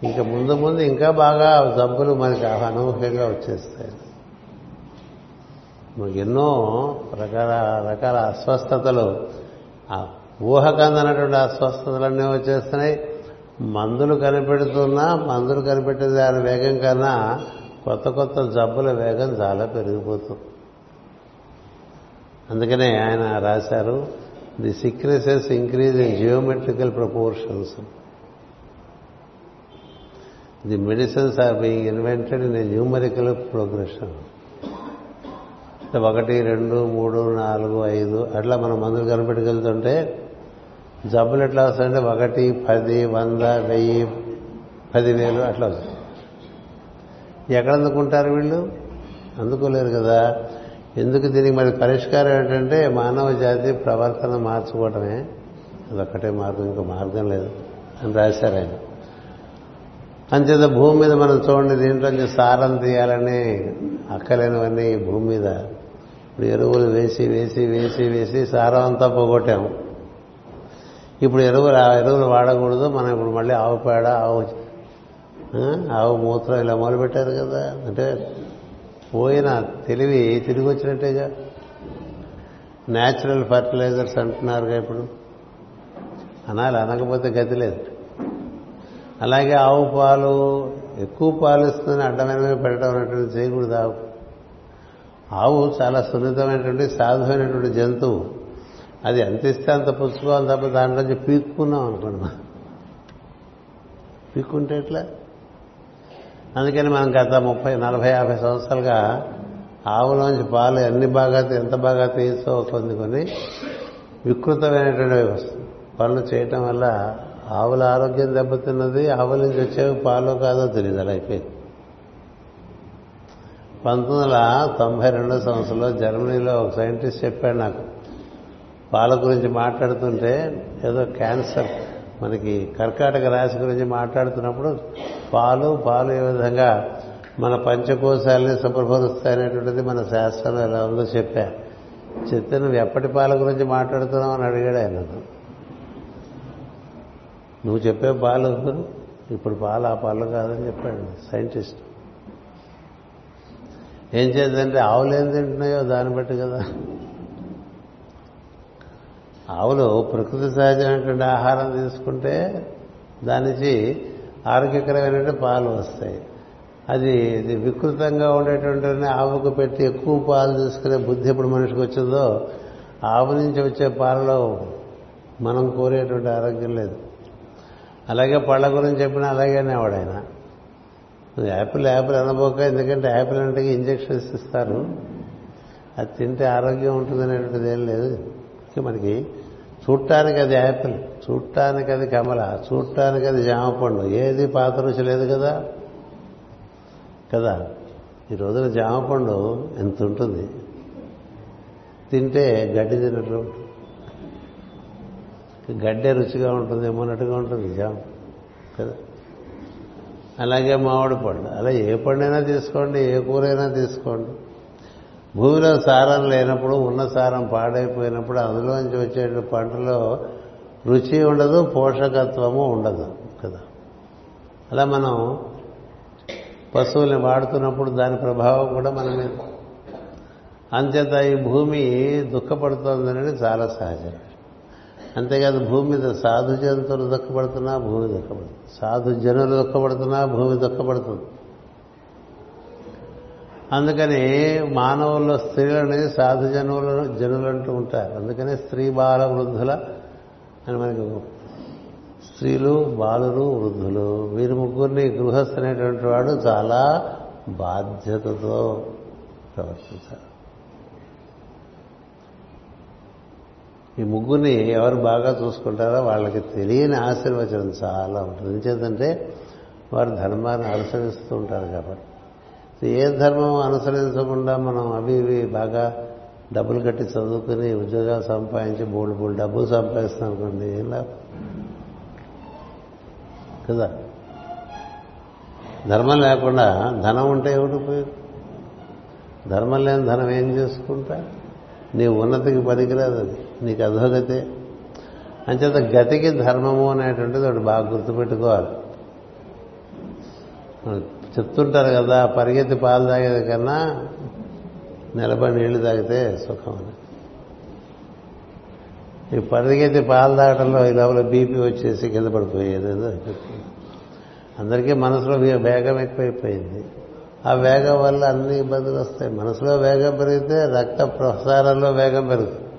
ఇంకా ముందు ముందు ఇంకా బాగా జబ్బులు మనకి అనూహ్యంగా వచ్చేస్తాయి. మనకి ఎన్నో రకాల రకాల అస్వస్థతలు. ఊహకందనటువంటి అస్వస్థతలన్నీ వచ్చేస్తున్నాయి. మందులు కనిపెడుతున్నా మందులు కనిపెట్టే దాని వేగం కన్నా కొత్త కొత్త జబ్బుల వేగం చాలా పెరిగిపోతుంది. అందుకనే ఆయన రాశారు the sicknesses increase in geometrical proportions the medicines are being invented in numerical progression ఒకటి రెండు మూడు నాలుగు ఐదు అట్లా మనం మందులు కనిపెట్టుకెళ్తుంటే జబ్బులు ఎట్లా వస్తాయంటే ఒకటి పది వంద వెయ్యి పదివేలు అట్లా వస్తాయి. ఎక్కడ అందుకుంటారు వీళ్ళు? అందుకోలేరు కదా. ఎందుకు దీనికి మరి పరిష్కారం ఏంటంటే మానవ జాతి ప్రవర్తన మార్చుకోవటమే. అదొక్కటే మార్గం ఇంకో మార్గం లేదు అని రాశారు ఆయన. అంచేత భూమి మీద మనం చూడండి దీంట్లో సారం తీయాలని అక్కలేనివన్నీ భూమి మీద. ఇప్పుడు ఎరువులు వేసి వేసి వేసి వేసి సారం అంతా పోగొట్టాము. ఇప్పుడు ఎరువులు ఆ ఎరువులు వాడకూడదు మనం ఇప్పుడు మళ్ళీ ఆవు పేడ ఆవు ఆవు మూత్రం ఇలా మొదలుపెట్టారు కదా. అంటే పోయిన తెలివి తిరిగి వచ్చినట్టేగా న్యాచురల్ ఫర్టిలైజర్స్ అంటున్నారుగా ఇప్పుడు. అనాలి అనకపోతే గతి లేదు. అలాగే ఆవు పాలు ఎక్కువ పాలు ఇస్తుందని అడ్డమైన పెట్టడం అనేటువంటి చేయకూడదు ఆవు. ఆవు చాలా సున్నితమైనటువంటి సాధువైనటువంటి జంతువు. అది ఎంత ఇస్తే అంత పుచ్చుకోవాలి తప్ప దాంట్లోంచి పీక్కున్నాం అనుకోండి పీక్కుంటే ఎట్లా? అందుకని మనం గత ముప్పై నలభై యాభై సంవత్సరాలుగా ఆవులోంచి పాలు ఎన్ని బాగా ఎంత బాగా తీసో కొన్ని కొన్ని వికృతమైనటువంటి పనులు చేయటం వల్ల ఆవుల ఆరోగ్యం దెబ్బతిన్నది ఆవుల నుంచి వచ్చేవి పాలు కాదో తెలియదు అలా అయిపోయింది. పంతొమ్మిది వందల తొంభై రెండో సంవత్సరంలో జర్మనీలో ఒక సైంటిస్ట్ చెప్పాడు నాకు. పాల గురించి మాట్లాడుతుంటే ఏదో క్యాన్సర్. మనకి కర్కాటక రాశి గురించి మాట్లాడుతున్నప్పుడు పాలు పాలు ఏ విధంగా మన పంచకోశాలని శుభ్రపరుస్తాయనేటువంటిది మన శాస్త్రంలో ఎలా ఉందో చెప్పా. చెప్తే నువ్వు ఎప్పటి పాల గురించి మాట్లాడుతున్నావు అని అడిగాడు ఆయన. నువ్వు చెప్పే పాలు ఇప్పుడు పాలు ఆ పాలు కాదని చెప్పాడు సైంటిస్ట్. ఏం చేద్దంటే ఆవులు ఏం తింటున్నాయో దాన్ని బట్టి కదా. ఆవులు ప్రకృతి సహజమైనటువంటి ఆహారం తీసుకుంటే దాని నుంచి ఆరోగ్యకరమైనటువంటి పాలు వస్తాయి. అది ఇది వికృతంగా ఉండేటువంటి ఆవుకు పెట్టి ఎక్కువ పాలు తీసుకునే బుద్ధి ఎప్పుడు మనిషికి వచ్చిందో ఆవు నుంచి వచ్చే పాలలో మనం కోరేటువంటి ఆరోగ్యం లేదు. అలాగే పళ్ళ గురించి చెప్పినా అలాగే అనేవాడు ఆయన. యాపిల్ యాపిల్ అనబోక ఎందుకంటే యాపిల్ అంటే ఇంజక్షన్స్ ఇస్తారు. అది తింటే ఆరోగ్యం ఉంటుంది అనేటువంటిది ఏం లేదు. అందుకే మనకి చూడటానికి అది యాపిల్ చూడటానికి అది కమల చూడటానికి అది జామ పండు ఏది పాత రుచి లేదు కదా? కదా? ఈ రోజున జామ పండు ఎంత ఉంటుంది? తింటే గడ్డి తినట్లు గడ్డే రుచిగా ఉంటుంది ఏమన్నట్టుగా ఉంటుంది జామ. కదా? అలాగే మామిడి పండు. అలా ఏ పండైనా తీసుకోండి ఏ కూరైనా తీసుకోండి. భూమిలో సారం లేనప్పుడు ఉన్న సారం పాడైపోయినప్పుడు అందులోంచి వచ్చే పంటలో రుచి ఉండదు పోషకత్వము ఉండదు కదా. అలా మనం పశువుల్ని వాడుతున్నప్పుడు దాని ప్రభావం కూడా మన మీద. అంచేత ఈ భూమి దుఃఖపడుతోందనేది చాలా సహజం. అంతేకాదు భూమి మీద సాధు జంతువులు దుఃఖపడుతున్నా భూమి దుఃఖపడుతుంది. సాధు జనులు దుఃఖపడుతున్నా భూమి దుఃఖపడుతుంది. అందుకని మానవుల్లో స్త్రీలని సాధు జనువులు జనులు అంటూ ఉంటారు. అందుకనే స్త్రీ బాల వృద్ధుల అని మనకి స్త్రీలు బాలులు వృద్ధులు వీరి ముగ్గురిని గృహస్థ అనేటువంటి వాడు చాలా బాధ్యతతో ప్రవర్తించాలి ఈ ముగ్గురిని ఎవరు బాగా చూసుకుంటారో వాళ్ళకి తెలియని ఆశీర్వచనం చాలా ఉంటుంది. ఎందుచేతంటే వారు ధర్మాన్ని అనుసరిస్తూ ఉంటారు కాబట్టి. ఏ ధర్మం అనుసరించకుండా మనం అవి ఇవి బాగా డబ్బులు కట్టి చదువుకుని ఉద్యోగాలు సంపాదించి బోల్డ్ బోల్డ్ డబ్బులు సంపాదిస్తాం అనుకోండి ఏం లాభం? కదా? ధర్మం లేకుండా ధనం ఉంటే ఏమిటి ఉపయోగం? ధర్మం లేని ధనం ఏం చేసుకుంటా? నీ ఉన్నతికి పనికిరాదు అది. నీకు అధోగతే. అంచేత గతికి ధర్మము అనేటువంటిది ఒకటి బాగా గుర్తుపెట్టుకోవాలి. చెప్తుంటారు కదా పరిగెత్తి పాలు తాగేది కన్నా నిలబడి నీళ్ళు తాగితే సుఖం అని ఈ పరిగెత్తి పాలు తాగడంలో ఈ లోపల బీపీ వచ్చేసి కింద పడిపోయేది అందరికీ మనసులో వేగం ఎక్కువైపోయింది. ఆ వేగం వల్ల అన్ని ఇబ్బందులు వస్తాయి. మనసులో వేగం పెరిగితే రక్త ప్రసారంలో వేగం పెరుగుతుంది.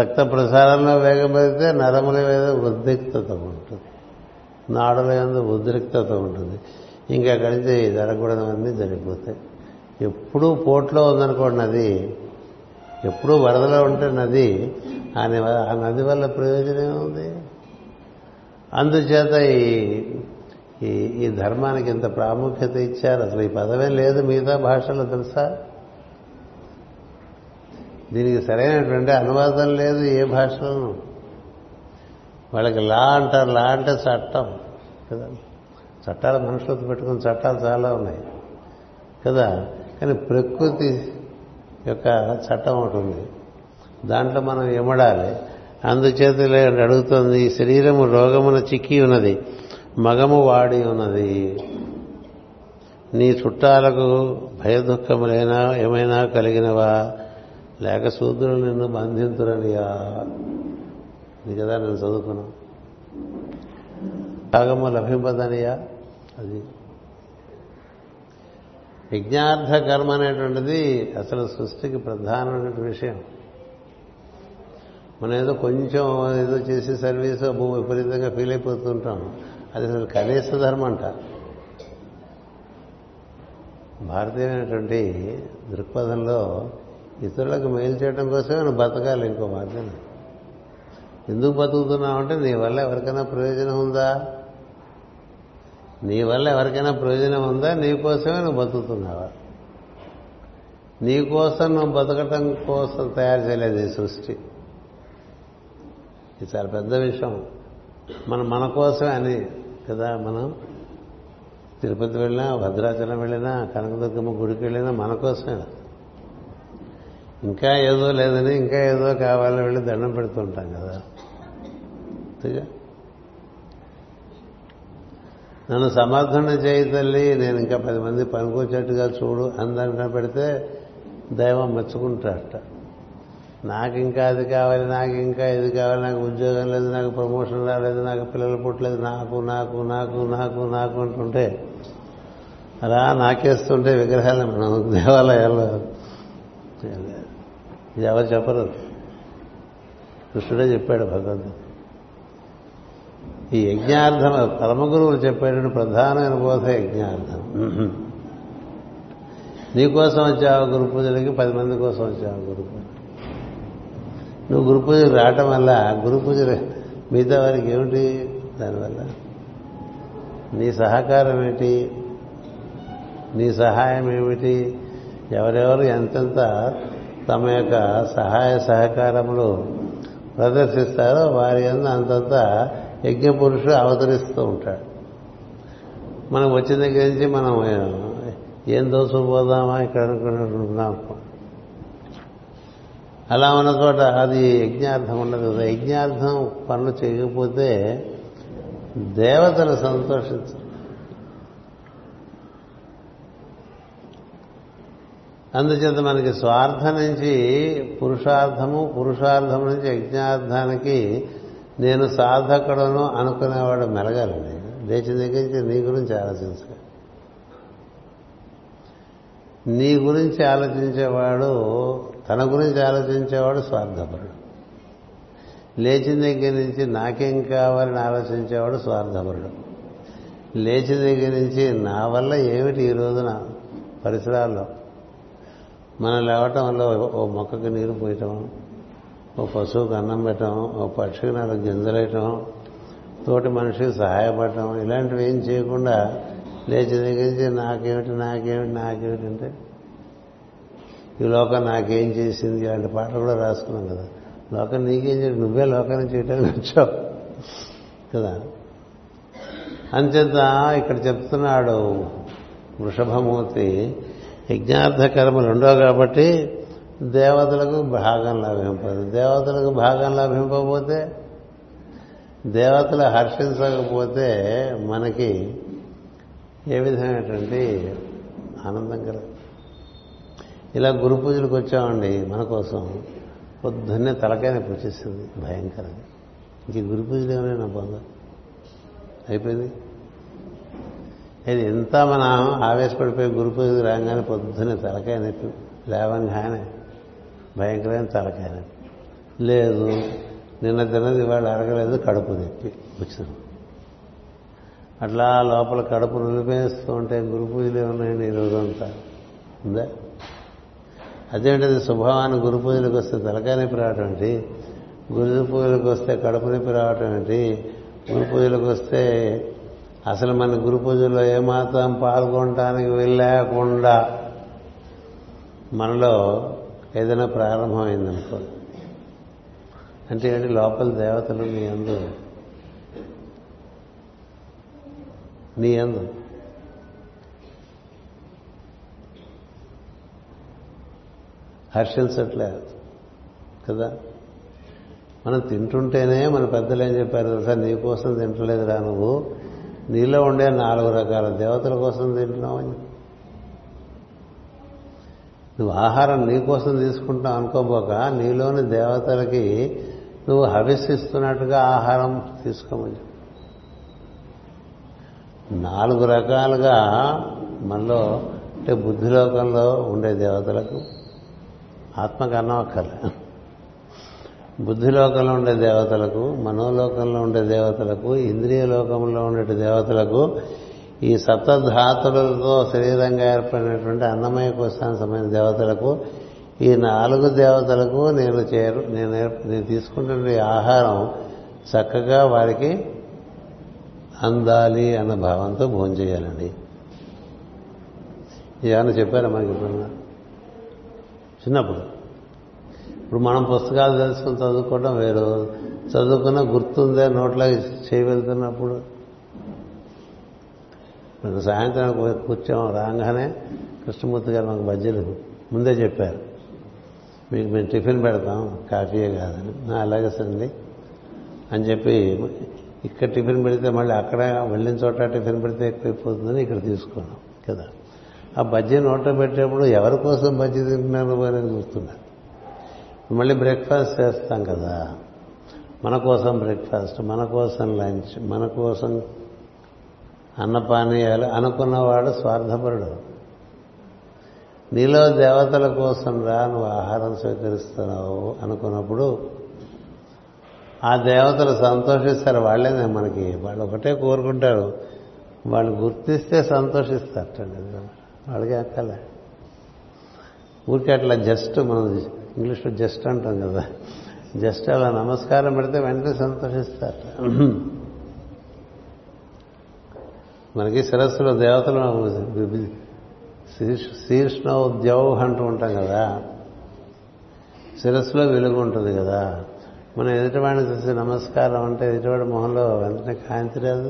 రక్త ప్రసారంలో వేగం పెరిగితే నరముల మీద ఉద్రిక్తత ఉంటుంది. నాడుల మీద ఉద్రిక్తత ఉంటుంది. ఇంకా అక్కడి నుంచి జరగకూడదవన్నీ జరిగిపోతాయి ఎప్పుడూ పోట్లో ఉందనుకోండి నది. ఎప్పుడూ వరదలో ఉంటే నది. ఆ నది వల్ల ప్రయోజనం ఉంది అందుచేత ఈ ఈ ఈ ధర్మానికి ఇంత ప్రాముఖ్యత ఇచ్చారు? అసలు ఈ పదమే లేదు మిగతా భాషలో తెలుసా? దీనికి సరైనటువంటి అనువాదం లేదు ఏ భాషలోనూ. వాళ్ళకి లా అంటారు. లా అంటే చట్టం. కదా? చట్టాలు మనుషులతో పెట్టుకున్న చట్టాలు చాలా ఉన్నాయి. కదా? కానీ ప్రకృతి యొక్క చట్టం ఒకటి ఉంది. దాంట్లో మనం ఇమడాలి అందుచేత అడుగుతుంది శరీరము రోగమున చిక్కి ఉన్నది మగము వాడి ఉన్నది. నీ చుట్టాలకు భయదుఖములైనా ఏమైనా కలిగినవా? లేక శూద్రులు నిన్ను బంధింతురనియా? ఇది కదా నేను చదువుకున్నాను. భాగము లభింపదనియా? అది. యజ్ఞార్థ కర్మ అనేటువంటిది అసలు సృష్టికి ప్రధానమైన విషయం. మనం ఏదో కొంచెం ఏదో చేసి సర్వీస్ విపరీతంగా ఫీల్ అయిపోతుంటాం. అది అసలు కనీస ధర్మం అంట. భారతీయమైనటువంటి దృక్పథంలో ఇతరులకు మేలు చేయడం కోసమే నువ్వు బతకాలి ఇంకో మార్గం ఎందుకు బతుకుతున్నావు అంటే నీ వల్ల ఎవరికైనా ప్రయోజనం ఉందా? నీ వల్ల ఎవరికైనా ప్రయోజనం ఉందా? నీ కోసమే నువ్వు బతుకుతున్నావా? నీ కోసం నువ్వు బతకటం కోసం తయారు చేయలేదు ఈ సృష్టి. ఇది చాలా పెద్ద విషయం. మనం మన కోసమే అని కదా మనం? తిరుపతి వెళ్ళినా భద్రాచలం వెళ్ళినా కనకదుర్గమ్మ గుడికి వెళ్ళినా మన కోసమే. ఇంకా ఏదో లేదని ఇంకా ఏదో కావాలని వెళ్ళి దండం పెడుతుంటాం కదా. నన్ను సమర్థన చేయి తల్లి నేను ఇంకా పది మంది పనికొచ్చేట్టుగా చూడు అందరికీ పెడితే దైవం మెచ్చుకుంటాడట నాకు ఇంకా అది కావాలి నాకు ఇంకా ఇది కావాలి నాకు ఉద్యోగం లేదు నాకు ప్రమోషన్ రాలేదు నాకు పిల్లలు పుట్టలేదు నాకు నాకు నాకు నాకు నాకు అంటుంటే అలా నాకేస్తుంటే విగ్రహాలు మనం దేవాలయాల్లో ఎవరు చెప్పరు? కృష్ణుడే చెప్పాడు భగవంతుడు. ఈ యజ్ఞార్థం పరమగురువులు చెప్పేటువంటి ప్రధానమైన బోధ యజ్ఞార్థం. నీకోసం వచ్చావు గురు పూజలకి పది మంది కోసం వచ్చావు గురు పూజ. నువ్వు గురు పూజకు రావటం వల్ల గురు పూజ మిగతా వారికి ఏమిటి? దానివల్ల నీ సహకారం ఏంటి నీ సహాయం ఏమిటి? ఎవరెవరు ఎంతెంత తమ యొక్క సహాయ సహకారములు ప్రదర్శిస్తారో వారి అంతంత యజ్ఞ పురుషుడు అవతరిస్తూ ఉంటాడు. మనం వచ్చిన దగ్గర నుంచి మనం ఏం దోసుకుపోదామా ఇక్కడ అనుకున్నాం అలా ఉన్న చోట అది యజ్ఞార్థం ఉండదు. కదా యజ్ఞార్థం పనులు చేయకపోతే దేవతలు సంతోషించరు. అందుచేత మనకి స్వార్థం నుంచి పురుషార్థము పురుషార్థం నుంచి యజ్ఞార్థానికి నేను సాధకుడను అనుకునేవాడు మెరగాలండి లేచిన దగ్గర నుంచి నీ గురించి ఆలోచించ నీ గురించి ఆలోచించేవాడు తన గురించి ఆలోచించేవాడు స్వార్థపరుడు. లేచిన దగ్గర నుంచి నాకేం కావాలని ఆలోచించేవాడు స్వార్థపరుడు. లేచిన దగ్గర నుంచి నా వల్ల ఏమిటి ఈ రోజున పరిసరాల్లో? మనం లేవటం వల్ల ఓ మొక్కకి నీరు పోయటం ఓ పశువుకి అన్నం పెట్టడం ఓ పక్షికి నాలుగు గింజలేయటం తోటి మనిషికి సహాయపడటం ఇలాంటివి ఏం చేయకుండా లేచి దగ్గరించి నాకేమిటి నాకేమిటి నాకేమిటి అంటే ఈ లోకం నాకేం చేసింది అలాంటి పాటలు కూడా రాసుకున్నాం కదా. లోకం నీకేం చేసి నువ్వే లోకాన్ని చేయడానికి వచ్చావు కదా. అంచేత ఇక్కడ చెప్తున్నాడు వృషభమూర్తి యజ్ఞార్థ కర్మలు ఉండవు కాబట్టి దేవతలకు భాగం లభింపదు. దేవతలకు భాగం లభింపకపోతే దేవతలు హర్షించకపోతే మనకి ఏ విధమైనటువంటి ఆనందం కలదు ఇలా గురు పూజలకు వచ్చామండి మన కోసం పొద్దున్నే తలకాయని పూజిస్తుంది భయంకరంగా. ఇంక గురు పూజలు ఏమైనా పొందా అయిపోయింది? ఇది ఎంత మనం ఆవేశపడిపోయి గురు పూజకు రాగానే పొద్దున్నే తలకాయ నొప్పి లేవంగానే భయంకరమైన తలకాయ లేదు నిన్న తిన్నది ఇవాళ అడగలేదు కడుపు తిప్పి వచ్చింది అట్లా లోపల కడుపు నిలిపేస్తూ ఉంటే గురు పూజలు ఏమున్నాయండి ఈ రోజంతా? ఉందా? అదేంటిది స్వభావాన్ని గురు పూజలకు వస్తే తలకాయ నొప్పి రావటం ఏంటి? గురు పూజలకు వస్తే కడుపు నొప్పి రావటం ఏంటి? గురు పూజలకు వస్తే అసలు మన గురు పూజలో ఏమాత్రం పాల్గొనటానికి వెళ్ళకుండా మనలో ఏదైనా ప్రారంభమైందనుకో. అంటే ఏంటి? లోపల దేవతలు నీ అందు. నీ అందు. హర్షించట్లేదు కదా? మనం తింటుంటేనే మన పెద్దలు ఏం చెప్పారు తెలుసా? నీ కోసం తింటలేదురా నువ్వు. నీలో ఉండే నాలుగు రకాల దేవతల కోసం తింటున్నావు అని. నువ్వు ఆహారం నీ కోసం తీసుకుంటావు అనుకోబోక నీలోని దేవతలకి నువ్వు హవిస్సిస్తున్నట్టుగా ఆహారం తీసుకోమని నాలుగు రకాలుగా మనలో అంటే బుద్ధిలోకంలో ఉండే దేవతలకు ఆత్మకు అన్నవక్కర్లే బుద్ధిలోకంలో ఉండే దేవతలకు మనోలోకంలో ఉండే దేవతలకు ఇంద్రియ లోకంలో ఉండే దేవతలకు ఈ సప్తధాతులతో శరీరంగా ఏర్పడినటువంటి అన్నమయ కోశానికి సంబంధించిన దేవతలకు ఈ నాలుగు దేవతలకు నేను చేరు నేను నేను తీసుకుంటున్న ఆహారం చక్కగా వారికి అందాలి అన్న భావంతో భోజనం చేయాలండి. ఏమైనా చెప్పారా మనకి ఎప్పుడన్నా చిన్నప్పుడు. ఇప్పుడు మనం పుస్తకాలు తెలుసుకుని చదువుకోవడం వేరు. చదువుకున్న గుర్తుందే నోట్లోకి చేయవెళ్తున్నప్పుడు మనకు సాయంత్రం కూర్చోం రాగానే కృష్ణమూర్తి గారు మాకు బజ్జీలు ముందే చెప్పారు. మీకు మేము టిఫిన్ పెడతాం కాఫీయే కాదని. అలాగే సండి అని చెప్పి ఇక్కడ టిఫిన్ పెడితే మళ్ళీ అక్కడ వెళ్ళిన చోట టిఫిన్ పెడితే ఎక్కువైపోతుందని ఇక్కడ తీసుకున్నాం కదా. ఆ బజ్జీ నోట్లో పెట్టేప్పుడు ఎవరి కోసం బజ్జీ తింటున్నారు అని చూస్తున్నారు. మళ్ళీ బ్రేక్ఫాస్ట్ చేస్తాం కదా. మన కోసం బ్రేక్ఫాస్ట్ మన కోసం లంచ్ మన కోసం అన్నపానీయాలు అనుకున్నవాడు స్వార్థపరుడు. నీలో దేవతల కోసం రా నువ్వు ఆహారం స్వీకరిస్తున్నావు అనుకున్నప్పుడు ఆ దేవతలు సంతోషిస్తారు. వాళ్ళే మనకి. వాళ్ళు ఒకటే కోరుకుంటారు. వాళ్ళు గుర్తిస్తే సంతోషిస్తారటండి. వాళ్ళకి అక్కలే ఊరికే అట్లా జస్ట్ మనం ఇంగ్లీష్లో జస్ట్ అంటాం కదా. జస్ట్ అలా నమస్కారం పెడితే వెంటనే సంతోషిస్తారు మనకి శిరస్సులో దేవతలు శీర్ష్ణ అంటూ ఉంటాం కదా. శిరస్సులో వెలుగు ఉంటుంది కదా. మనం ఎదుటివాడిని చూసి నమస్కారం అంటే ఎదుటివాడి మొహంలో వెంటనే కాంతి రాదు.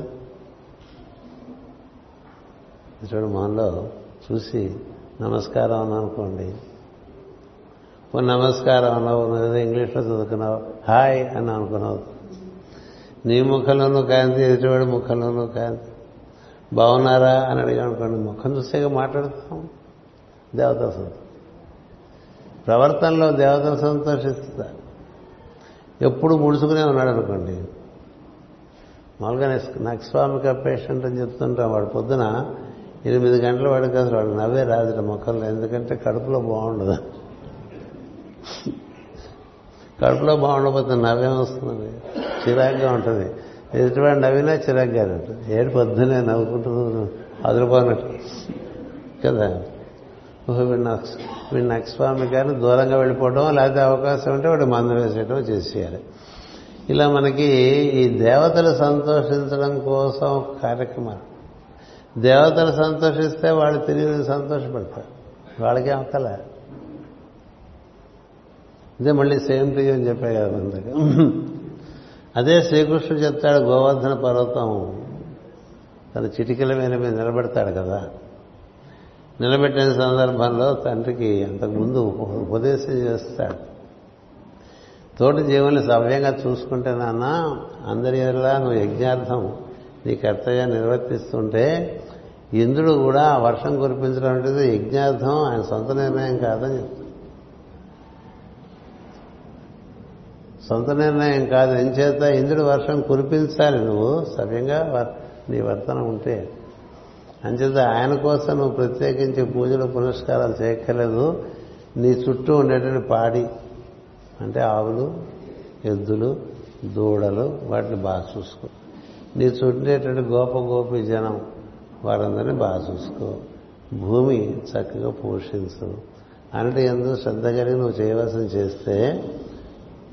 ఎదుటివాడి మొహంలో చూసి నమస్కారం అని అనుకోండి. ఓ నమస్కారం అన్నావు ఏదో ఇంగ్లీష్లో చదువుకున్నావు హాయ్ అని అనుకున్నావు. నీ ముఖంలోనూ కాంతి ఎదుటివాడి ముఖంలోనూ కాంతి. బాగున్నారా అని అడిగా అనుకోండి ముఖం చూసేగా మాట్లాడతాం దేవత సంతోషం. ప్రవర్తనలో దేవత సంతోషిస్తారు ఎప్పుడు ముడుచుకునే ఉన్నాడు అనుకోండి. మామూలుగా నక్స్వామిక పేషెంట్ అని చెప్తుంటాం వాడు పొద్దున ఎనిమిది గంటల వాడికి అసలు వాడు నవ్వే రాదుట మొక్కల్లో ఎందుకంటే కడుపులో బాగుండదు. కడుపులో బాగుండకపోతే నవ్వేం వస్తుంది? చిరాగ్గా ఉంటుంది. ఎదుటివాడు నవ్వినా చిరాకు గారు ఏడు పొద్దునే నవ్వుకుంటూ అదిరిపోనట్టు. కదా? వీడిని వీడిని నక్స్వామి గారిని దూరంగా వెళ్ళిపోవడం లేకపోతే అవకాశం ఉంటే వాడు మందు వేసేయడం చేసేయాలి. ఇలా మనకి ఈ దేవతలు సంతోషించడం కోసం కార్యక్రమాలు దేవతలు సంతోషిస్తే వాళ్ళు తిరిగి సంతోషపడతారు. వాళ్ళకే అవతల. ఇదే మళ్ళీ సేమ్ టు అని చెప్పే కదా మనకి అదే శ్రీకృష్ణుడు చెప్తాడు గోవర్ధన పర్వతం. తన చిటికల మీద మీద నిలబెడతాడు కదా. నిలబెట్టిన సందర్భంలో తండ్రికి అంతకుముందు ఉపదేశం చేస్తాడు. తోటి జీవుల్ని సవ్యంగా చూసుకుంటే నాన్న అందరి ఎదురులా నువ్వు యజ్ఞార్థం నీ కర్తవ్యాన్ని నిర్వర్తిస్తుంటే ఇంద్రుడు కూడా వర్షం కురిపించడం అంటే యజ్ఞార్థం ఆయన సొంత నిర్ణయం కాదని చెప్తాడు. సొంత నిర్ణయం కాదు. ఎంచేత ఇంద్రుడు వర్షం కురిపించాలి నువ్వు. సవ్యంగా నీ వర్తన ఉంటే. అంచేత ఆయన కోసం నువ్వు ప్రత్యేకించి పూజలు పునస్కారాలు చేయక్కర్లేదు. నీ చుట్టూ ఉండేటువంటి పాడి అంటే ఆవులు ఎద్దులు దూడలు వాటిని బాగా చూసుకో. నీ చుట్టేటువంటి గోప గోపి జనం వారందరినీ బాగా చూసుకో. భూమి చక్కగా పోషించు. అంటే ఎందుకు శ్రద్ధ కలిగి నువ్వు చేయవలసిన చేస్తే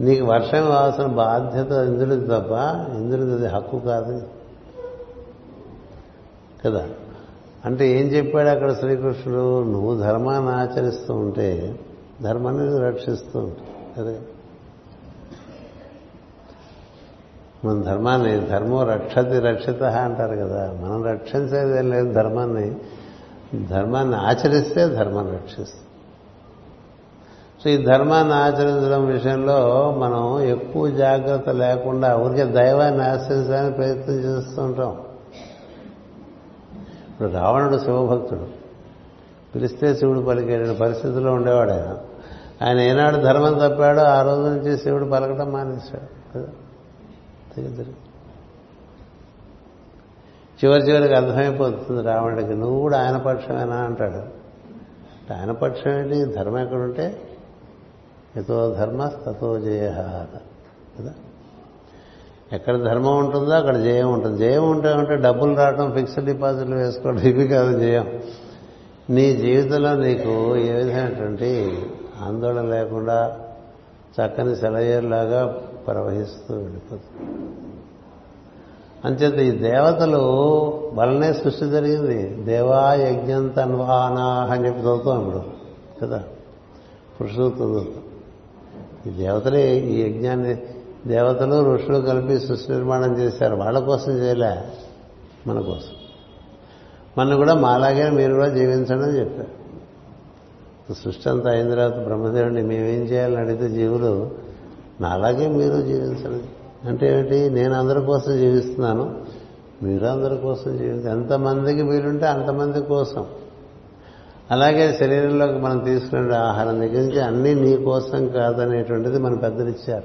నీకు వర్షం కావాల్సిన బాధ్యత ఇంద్రుడిది తప్ప ఇంద్రుడిది హక్కు కాదు. కదా? అంటే ఏం చెప్పాడు అక్కడ శ్రీకృష్ణుడు? నువ్వు ధర్మాన్ని ఆచరిస్తూ ఉంటే ధర్మాన్ని రక్షిస్తూ ఉంటావు. అదే. మన ధర్మాన్ని ధర్మం రక్షతి రక్షిత అంటారు కదా. మనం రక్షించేది ఏం లేదు ధర్మాన్ని. ధర్మాన్ని ఆచరిస్తే ధర్మాన్ని రక్షిస్తుంది సో ఈ ధర్మాన్ని ఆచరించడం విషయంలో మనం ఎక్కువ జాగ్రత్త లేకుండా ఊరికే దైవాన్ని ఆశ్రయించడానికి ప్రయత్నం చేస్తూ ఉంటాం. ఇప్పుడు రావణుడు శివభక్తుడు. పిలిస్తే శివుడు పలికేట పరిస్థితిలో ఉండేవాడు ఆయన. ఆయన ఏనాడు ధర్మం తప్పాడో ఆ రోజు నుంచి శివుడు పలకటం మానేశాడు. చివరి చివరికి అర్థమైపోతుంది రావణుడికి నువ్వు కూడా ఆయన పక్షమేనా? అంటాడు. ఆయన పక్షం ఏంటి? ధర్మం ఎక్కడుంటే ఎతో ధర్మ తతో జయ కదా? ఎక్కడ ధర్మం ఉంటుందో అక్కడ జయం ఉంటుంది. జయం ఉంటే ఉంటే డబ్బులు రావడం ఫిక్స్డ్ డిపాజిట్లు వేసుకోవడం ఇవి కాదు జయం. నీ జీవితంలో నీకు ఏ విధమైనటువంటి ఆందోళన లేకుండా చక్కని సెలయేరులాగా ప్రవహిస్తూ వెళ్ళిపోతుంది. అంచేత ఈ దేవతలు వలనే సృష్టి జరిగింది. దేవా యజ్ఞం తన్వానాహ అని చెప్పి చదువుతాం ఇప్పుడు. కదా? పురుషోత్తం ఈ దేవతలే ఈ యజ్ఞాన్ని దేవతలు ఋషులు కలిపి సృష్టి నిర్మాణం చేశారు. వాళ్ళ కోసం చేయలే. మన కోసం. మన కూడా మాలాగే మీరు కూడా జీవించండి అని చెప్పారు. సృష్టి అంతా అయిన తర్వాత బ్రహ్మదేవుడిని మేమేం చేయాలని అడిగితే జీవులు నాలాగే మీరు జీవించండి. అంటే ఏమిటి? నేను అందరి కోసం జీవిస్తున్నాను మీరు అందరి కోసం జీవించారు ఎంతమందికి వీలుంటే అంతమంది కోసం. అలాగే శరీరంలోకి మనం తీసుకునే ఆహారం దగ్గర నుంచి అన్నీ నీ కోసం కాదనేటువంటిది మన పెద్దలు ఇచ్చారు.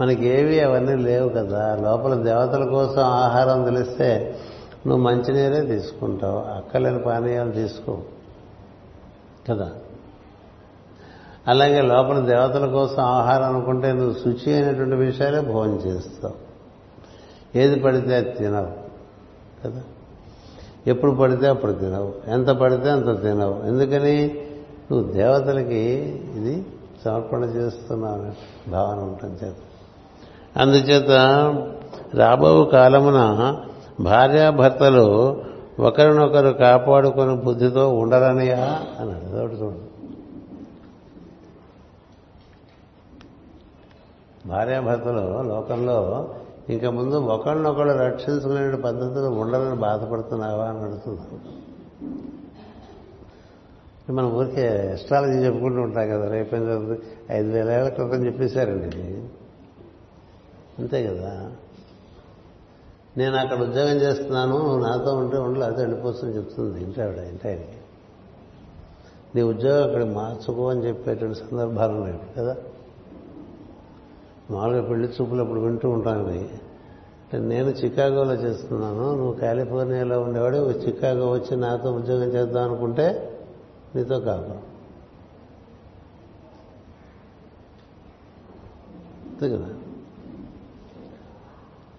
మనకి ఏవి అవన్నీ లేవు కదా. లోపల దేవతల కోసం ఆహారం తెలిస్తే నువ్వు మంచినీరే తీసుకుంటావు అక్కలేని పానీయాలు తీసుకో కదా. అలాగే లోపల దేవతల కోసం ఆహారం అనుకుంటే నువ్వు శుచి అయినటువంటి విషయాలే భోజనం చేస్తావు. ఏది పడితే అది తినవు కదా. ఎప్పుడు పడితే అప్పుడు తినవు. ఎంత పడితే అంత తినవు. ఎందుకని? నువ్వు దేవతలకి ఇది సమర్పణ చేస్తున్నావు భావన ఉంటుంది చేత. అందుచేత రాబో కాలమున భార్యాభర్తలు ఒకరినొకరు కాపాడుకుని బుద్ధితో ఉండరనియా అని అదొకటి చూడండి. భార్యాభర్తలు లోకంలో ఇంకా ముందు ఒకళ్ళనొకళ్ళు రక్షించుకునే పద్ధతులు ఉండాలని బాధపడుతున్నావా అని అడుగుతున్నాను మనం ఊరికే ఎస్ట్రాలజీ చెప్పుకుంటూ ఉంటాం కదా రేపేం జరుగుతుంది? ఐదు వేల ఏళ్ళ క్రితం చెప్పేశారండి. అంతే కదా. నేను అక్కడ ఉద్యోగం చేస్తున్నాను నాతో ఉంటే ఉండలు అదే వెళ్ళిపోతుందని చెప్తుంది ఇంటి ఆవిడ ఇంటి ఆయనకి నీ ఉద్యోగం అక్కడ మార్చుకో అని చెప్పేటువంటి సందర్భాలు ఉన్నాయి కదా. మామూలుగా పెళ్ళి చూపులు అప్పుడు వింటూ ఉంటాను ఇవి. అంటే నేను చికాగోలో చేస్తున్నాను. నువ్వు కాలిఫోర్నియాలో ఉండేవాడు చికాగో వచ్చి నాతో ఉద్యోగం చేద్దాం అనుకుంటే నీతో కాదు. కదా?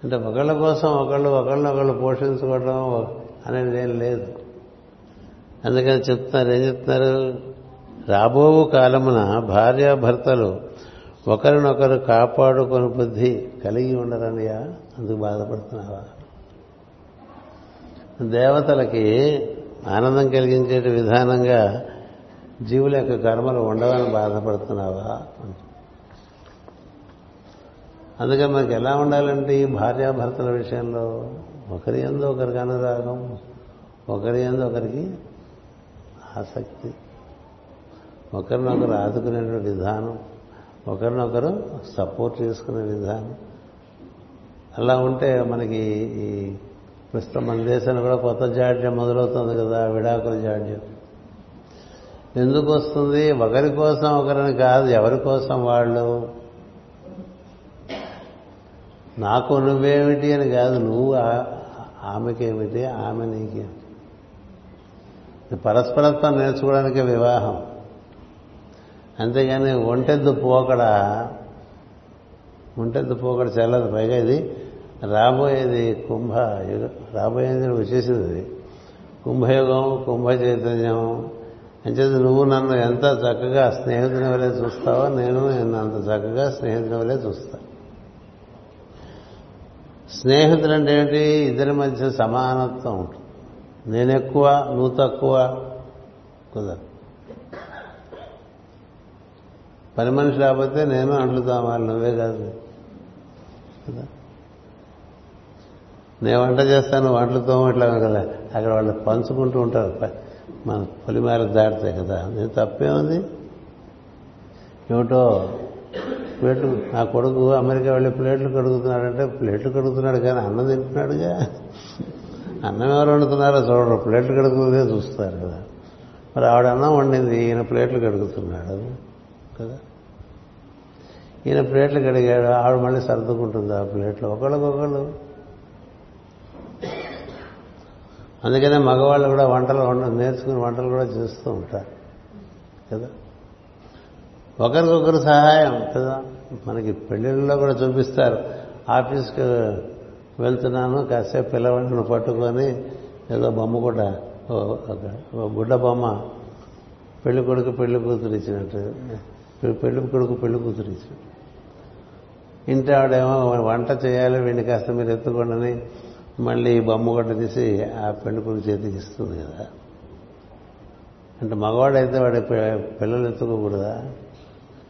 అంటే ఒకళ్ళ కోసం ఒకళ్ళు ఒకళ్ళు ఒకళ్ళు పోషించుకోవడం అనేది ఏం లేదు. అందుకని చెప్తున్నారు ఏం చెప్తున్నారు? రాబో కాలమున భార్యాభర్తలు ఒకరినొకరు కాపాడుకొని బుద్ధి కలిగి ఉండరనియా అందుకు బాధపడుతున్నావా? దేవతలకి ఆనందం కలిగించే విధానంగా జీవుల యొక్క కర్మలు ఉండవని బాధపడుతున్నావా? అందుకని మనకి ఎలా ఉండాలంటే ఈ భార్యాభర్తల విషయంలో ఒకరి ఎందు ఒకరికి అనురాగం ఒకరి ఎందు ఒకరికి ఆసక్తి ఒకరినొకరు ఆదుకునేటువంటి విధానం. ఒకరినొకరు సపోర్ట్ చేసుకునే విధానం. అలా ఉంటే మనకి ఈ ప్రస్తుతం మన దేశంలో కూడా కొత్త జాడ్యం మొదలవుతుంది కదా విడాకుల జాడ్యం ఎందుకు వస్తుంది ఒకరి కోసం ఒకరిని కాదు ఎవరి కోసం వాళ్ళు? నాకు నువ్వేమిటి అని కాదు నువ్వు ఆమెకేమిటి ఆమె నీకేమిటి? పరస్పరత్వం నేర్చుకోవడానికి వివాహం. అంతేగాని ఒంటెద్దు పోకడ ఒంటెద్దు పోకడ చల్లదు పైగా ఇది రాబోయేది కుంభ యుగం రాబోయేది వచ్చేసింది కుంభయుగం కుంభ చైతన్యం. అంచేది నువ్వు నన్ను ఎంత చక్కగా స్నేహితుని వలె చూస్తావో నేను నిన్ను అంత చక్కగా స్నేహితుని వలె చూస్తా. స్నేహితులు అంటే ఏంటి? ఇద్దరి మధ్య సమానత్వం ఉంటుంది. నేను ఎక్కువ నువ్వు తక్కువ కుదరదు. పని మనిషి లేకపోతే నేను అంట్లు తోమాలి నువ్వే కాదు. కదా? నేను వంట చేస్తాను వంటలు తోమట్లా కదా. అక్కడ వాళ్ళు పంచుకుంటూ ఉంటారు. మన పొలిమేర దాటితే కదా. నేను తప్పేముంది? ఏమిటో? ప్లేట్లు నా కొడుకు అమెరికా వెళ్ళి ప్లేట్లు కడుగుతున్నాడంటే ప్లేట్లు కడుగుతున్నాడు కానీ అన్నం తింటున్నాడుగా? అన్నం ఎవరు వండుతున్నారో చూడరు. ప్లేట్లు కడుగుతుందే చూస్తారు కదా. మరి ఆవిడ అన్నం వండింది ఈయన ప్లేట్లు కడుగుతున్నాడు. కదా ఈయన ప్లేట్లు కడిగాడు ఆవిడ మళ్ళీ సర్దుకుంటుంది ఆ ప్లేట్లు. ఒకళ్ళకొకళ్ళు. అందుకనే మగవాళ్ళు కూడా వంటలు వండ నేర్చుకుని వంటలు కూడా చేస్తూ ఉంటారు. కదా? ఒకరికొకరు సహాయం కదా? మనకి పెళ్ళిళ్ళలో కూడా చూపిస్తారు. ఆఫీస్కి వెళ్తున్నాను కాసేపు పిల్లవాడిని పట్టుకొని ఏదో బొమ్మ కూడా ఓ- గుడ్డ బొమ్మ పెళ్ళి కొడుకు పెళ్ళి కూతురు ఇచ్చినట్టు. పెళ్ళి కొడుకు పెళ్ళి కూతురు ఇచ్చాడు. ఇంటి ఆవిడేమో వంట చేయాలి వీడిని కాస్త మీరు ఎత్తుకోండి మళ్ళీ ఈ బొమ్మ కొట్ట తీసి ఆ పెళ్ళి కొడుకు చేతికి ఇస్తుంది కదా. అంటే మగవాడైతే వాడి పిల్లలు ఎత్తుకోకూడదా?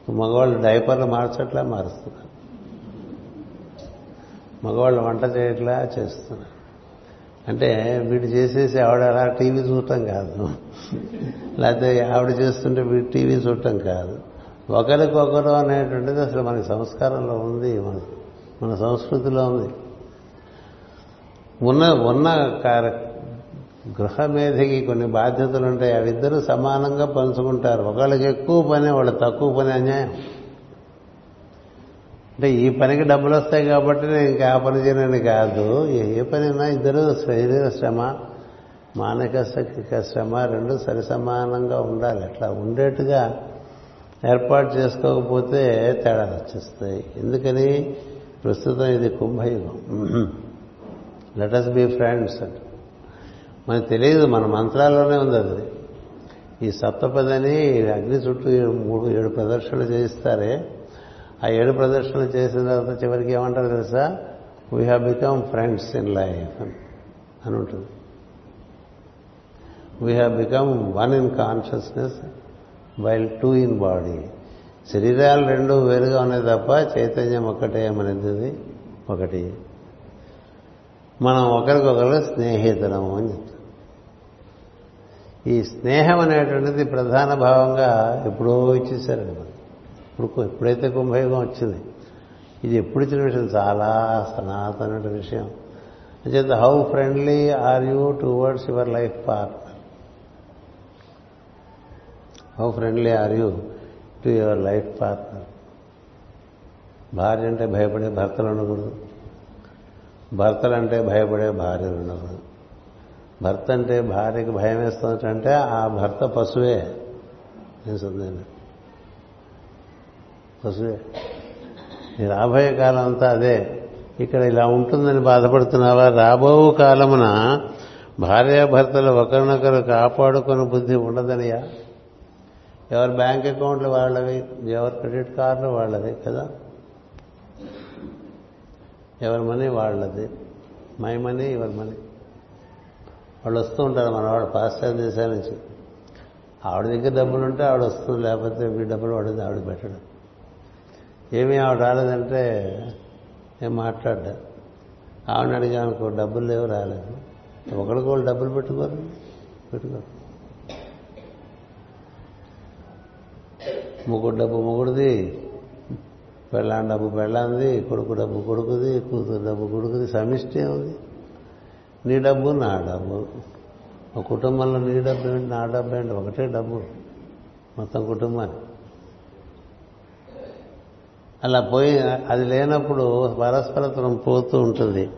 మగవాళ్ళు డైపర్లు మార్చట్లా మారుస్తున్నారు. మగవాళ్ళు వంట చేయట్లా చేస్తున్నారు. అంటే వీడు చేసేసి ఆవిడ అలా టీవీ చూడటం కాదు. లేకపోతే ఆవిడ చేస్తుంటే వీడు టీవీ చూడటం కాదు. ఒకరికొకరు అనేటువంటిది అసలు మనకి సంస్కారంలో ఉంది మన మన సంస్కృతిలో ఉంది. ఉన్న ఉన్న కార్య గృహమేధకి కొన్ని బాధ్యతలు ఉంటాయి అవిద్దరూ సమానంగా పంచుకుంటారు. ఒకళ్ళకి ఎక్కువ పని వాళ్ళు తక్కువ పని అన్యాయం. అంటే ఈ పనికి డబ్బులు వస్తాయి కాబట్టి నేను ఇంకా ఆ పని చేయనని కాదు. ఏ పని పనైనా ఇద్దరు శరీర శ్రమ మానసిక శ్రమ రెండు సరి సమానంగా ఉండాలి. అట్లా ఉండేట్టుగా ఏర్పాటు చేసుకోకపోతే తేడాలు వచ్చేస్తాయి. ఎందుకని? ప్రస్తుతం ఇది కుంభయుగం. లెట్ అస్ బి ఫ్రెండ్స్ అంట. మనకు తెలియదు మన మంత్రాల్లోనే ఉంది అది. ఈ సప్తపదని అగ్ని చుట్టూ మూడు ఏడు ప్రదర్శనలు చేయిస్తారే. ఆ ఏడు ప్రదర్శనలు చేసిన తర్వాత చివరికి ఏమంటారు తెలుసా? We have become friends in life అని ఉంటుంది we have become one in consciousness while two in body శరీరాలు రెండు వేరుగా ఉన్నాయి తప్ప చైతన్యం ఒక్కటే అనేది ఒకటి. మనం ఒకరికొకరు స్నేహితులము అని చెప్తాం. ఈ స్నేహం అనేటువంటిది ప్రధాన భావంగా ఎప్పుడో ఇచ్చేసారండి ఇప్పుడు ఎప్పుడైతే కుంభయోగం వచ్చింది. ఇది ఎప్పుడు ఇచ్చిన విషయం? చాలా సనాతన విషయం. అంచేత how friendly are you towards your life partner how friendly are you to your life partner? భార్య అంటే భయపడే భర్తలు ఉండకూడదు. భర్తలంటే భయపడే భార్యలు ఉండకూడదు. భర్త అంటే భార్యకి భయం వేస్తుందంటే ఆ భర్త పశువే. నేను పశువే. ఈ రాబోయే కాలం అంతా అదే. ఇక్కడ ఇలా ఉంటుందని బాధపడుతున్నావా? రాబో కాలమున భార్యాభర్తలు ఒకరినొకరు కాపాడుకుని బుద్ధి ఉండదనియా? ఎవరి బ్యాంక్ అకౌంట్లు వాళ్ళవి ఎవరి క్రెడిట్ కార్డులు వాళ్ళది కదా? ఎవరి మనీ వాళ్ళది? మై మనీ ఎవరి మనీ. వాళ్ళు వస్తూ ఉంటారు మన వాళ్ళు పాశ్చాత్య దేశాల నుంచి. ఆవిడ దగ్గర డబ్బులు ఉంటే ఆవిడ వస్తుంది లేకపోతే మీ డబ్బులు వాడింది ఆవిడ పెట్టడం. ఏమీ ఆవిడ రాలేదంటే ఏం మాట్లాడ్డా. ఆవిడని అడిగానుకో డబ్బులు లేవు రాలేదు. ఒకరికొకరు డబ్బులు పెట్టుకోరు పెట్టుకోరు. ముగ్గురు డబ్బు ముగ్గుడిది పెళ్ళాం డబ్బు పెళ్ళాంది కొడుకు డబ్బు కొడుకుది కూతురు డబ్బు కొడుకుది సమిష్టి ఉంది నీ డబ్బు నా డబ్బు. ఒక కుటుంబంలో నీ డబ్బు ఏంటి నా డబ్బు ఏంటి? ఒకటే డబ్బు. మొత్తం కుటుంబాన్ని. అలా పోయి అది లేనప్పుడు పరస్పరత్వం పోతూ ఉంటుంది.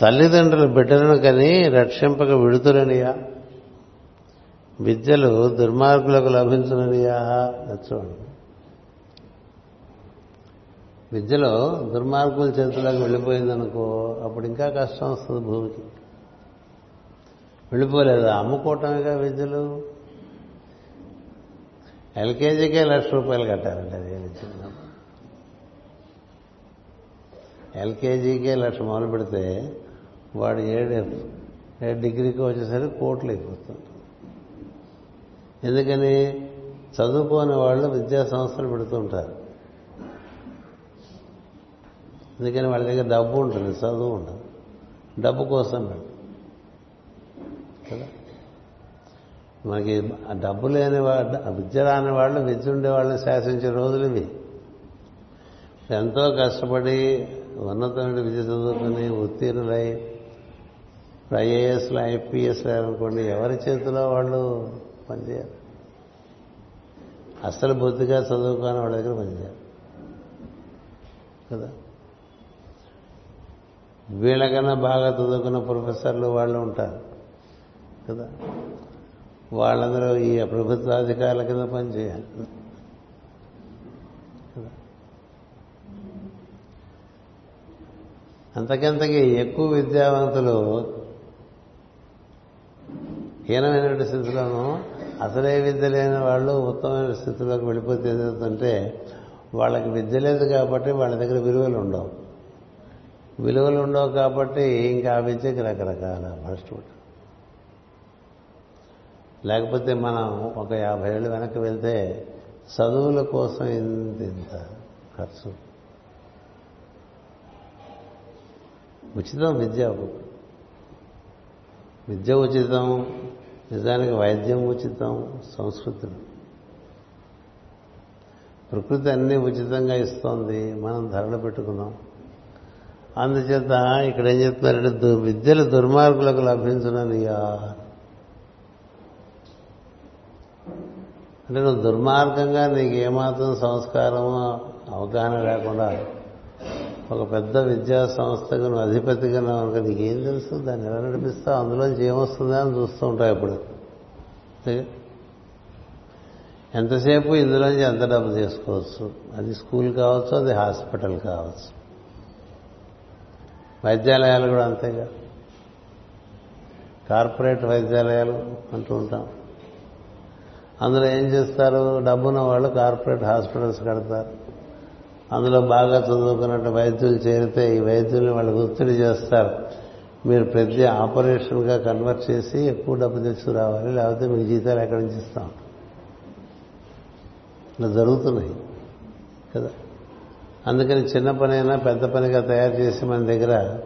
తల్లిదండ్రులు బిడ్డలను కని రక్షింపక విడుతురనియా విద్యలు దుర్మార్గులకు లభించుననియా చూడండి విద్యలో దుర్మార్గుల చేతులకు వెళ్ళిపోయిందనుకో అప్పుడు ఇంకా కష్టం వస్తుంది భూమికి. వెళ్ళిపోలేదు. అమ్ముకోవటమేగా విద్యలు? ఎల్కేజీకే లక్ష రూపాయలు కట్టాలండి అది విద్య ఎల్కేజీకే లక్ష మొదలు పెడితే వాడు ఏడు ఏడు డిగ్రీకి వచ్చేసరికి కోట్లు అయిపోతుంది. ఎందుకని చదువుకోని వాళ్ళు విద్యా సంస్థలు పెడుతుంటారు ఎందుకని వాళ్ళ దగ్గర డబ్బు ఉంటుంది చదువు ఉండదు డబ్బు కోసం పెడతారు. కదా? మనకి డబ్బు లేని వాళ్ళు విద్య రాని వాళ్ళు విద్య ఉండే వాళ్ళని శాసించే రోజులు ఇవి. ఎంతో కష్టపడి ఉన్నతమైన విద్య చదువుకుని ఉత్తీర్ణులై ఇప్పుడు ఐఏఎస్లు ఐపీఎస్లు అనుకోండి ఎవరి చేతిలో వాళ్ళు పనిచేయాలి. అసలు బుద్ధిగా చదువుకోని వాళ్ళ దగ్గర పనిచేయాలి. కదా? వీళ్ళకన్నా బాగా చదువుకున్న ప్రొఫెసర్లు వాళ్ళు ఉంటారు. కదా? వాళ్ళందరూ ఈ ప్రభుత్వాధికారుల కింద పనిచేయాలి. అంతకంతకి ఎక్కువ విద్యావంతులు హీనమైనటువంటి స్థితిలోనూ అసలే విద్య లేని వాళ్ళు ఉత్తమమైన స్థితిలోకి వెళ్ళిపోతే ఏదవుతుంటే వాళ్ళకి విద్య లేదు కాబట్టి వాళ్ళ దగ్గర విలువలు ఉండవు. విలువలు ఉండవు కాబట్టి ఇంకా ఆ విద్యకి రకరకాల ఫస్ట్ లేకపోతే మనం ఒక యాభై ఏళ్ళు వెనక్కి వెళ్తే చదువుల కోసం ఇంత ఇంత ఖర్చు. ఉచితం విద్య విద్య ఉచితం నిజానికి వైద్యం ఉచితం సంస్కృతులు ప్రకృతి అన్నీ ఉచితంగా ఇస్తోంది మనం ధరలు పెట్టుకున్నాం. అందుచేత ఇక్కడ ఏం చెప్తున్నారంటే విద్యలు దుర్మార్గులకు లభించుననియా అంటే నువ్వు దుర్మార్గంగా నీకు ఏమాత్రం సంస్కారమో అవగాహన లేకుండా ఒక పెద్ద విద్యా సంస్థకు నువ్వు అధిపతిగా కనుక నీకేం తెలుసు? దాన్ని ఎలా నడిపిస్తావు? అందులోంచి ఏమొస్తుందా అని చూస్తూ ఉంటావు ఇప్పుడు ఎంతసేపు ఇందులోంచి ఎంత డబ్బు చేసుకోవచ్చు అది స్కూల్ కావచ్చు అది హాస్పిటల్ కావచ్చు. వైద్యాలయాలు కూడా అంతేగా. కార్పొరేట్ వైద్యాలయాలు అంటూ ఉంటాం. అందులో ఏం చేస్తారు? డబ్బున్న వాళ్ళు కార్పొరేట్ హాస్పిటల్స్ కడతారు. అందులో బాగా చదువుకున్నట్టు వైద్యులు చేరితే ఈ వైద్యుల్ని వాళ్ళు ఒత్తిడి చేస్తారు. మీరు ప్రతి ఆపరేషన్గా కన్వర్ట్ చేసి ఎక్కువ డబ్బు తీసుకురావాలి లేకపోతే మీకు జీతాలు ఎక్కడి నుంచి ఇస్తాం? ఇలా జరుగుతున్నాయి కదా. అందుకని చిన్న పనైనా పెద్ద పనిగా తయారు చేసి మన దగ్గర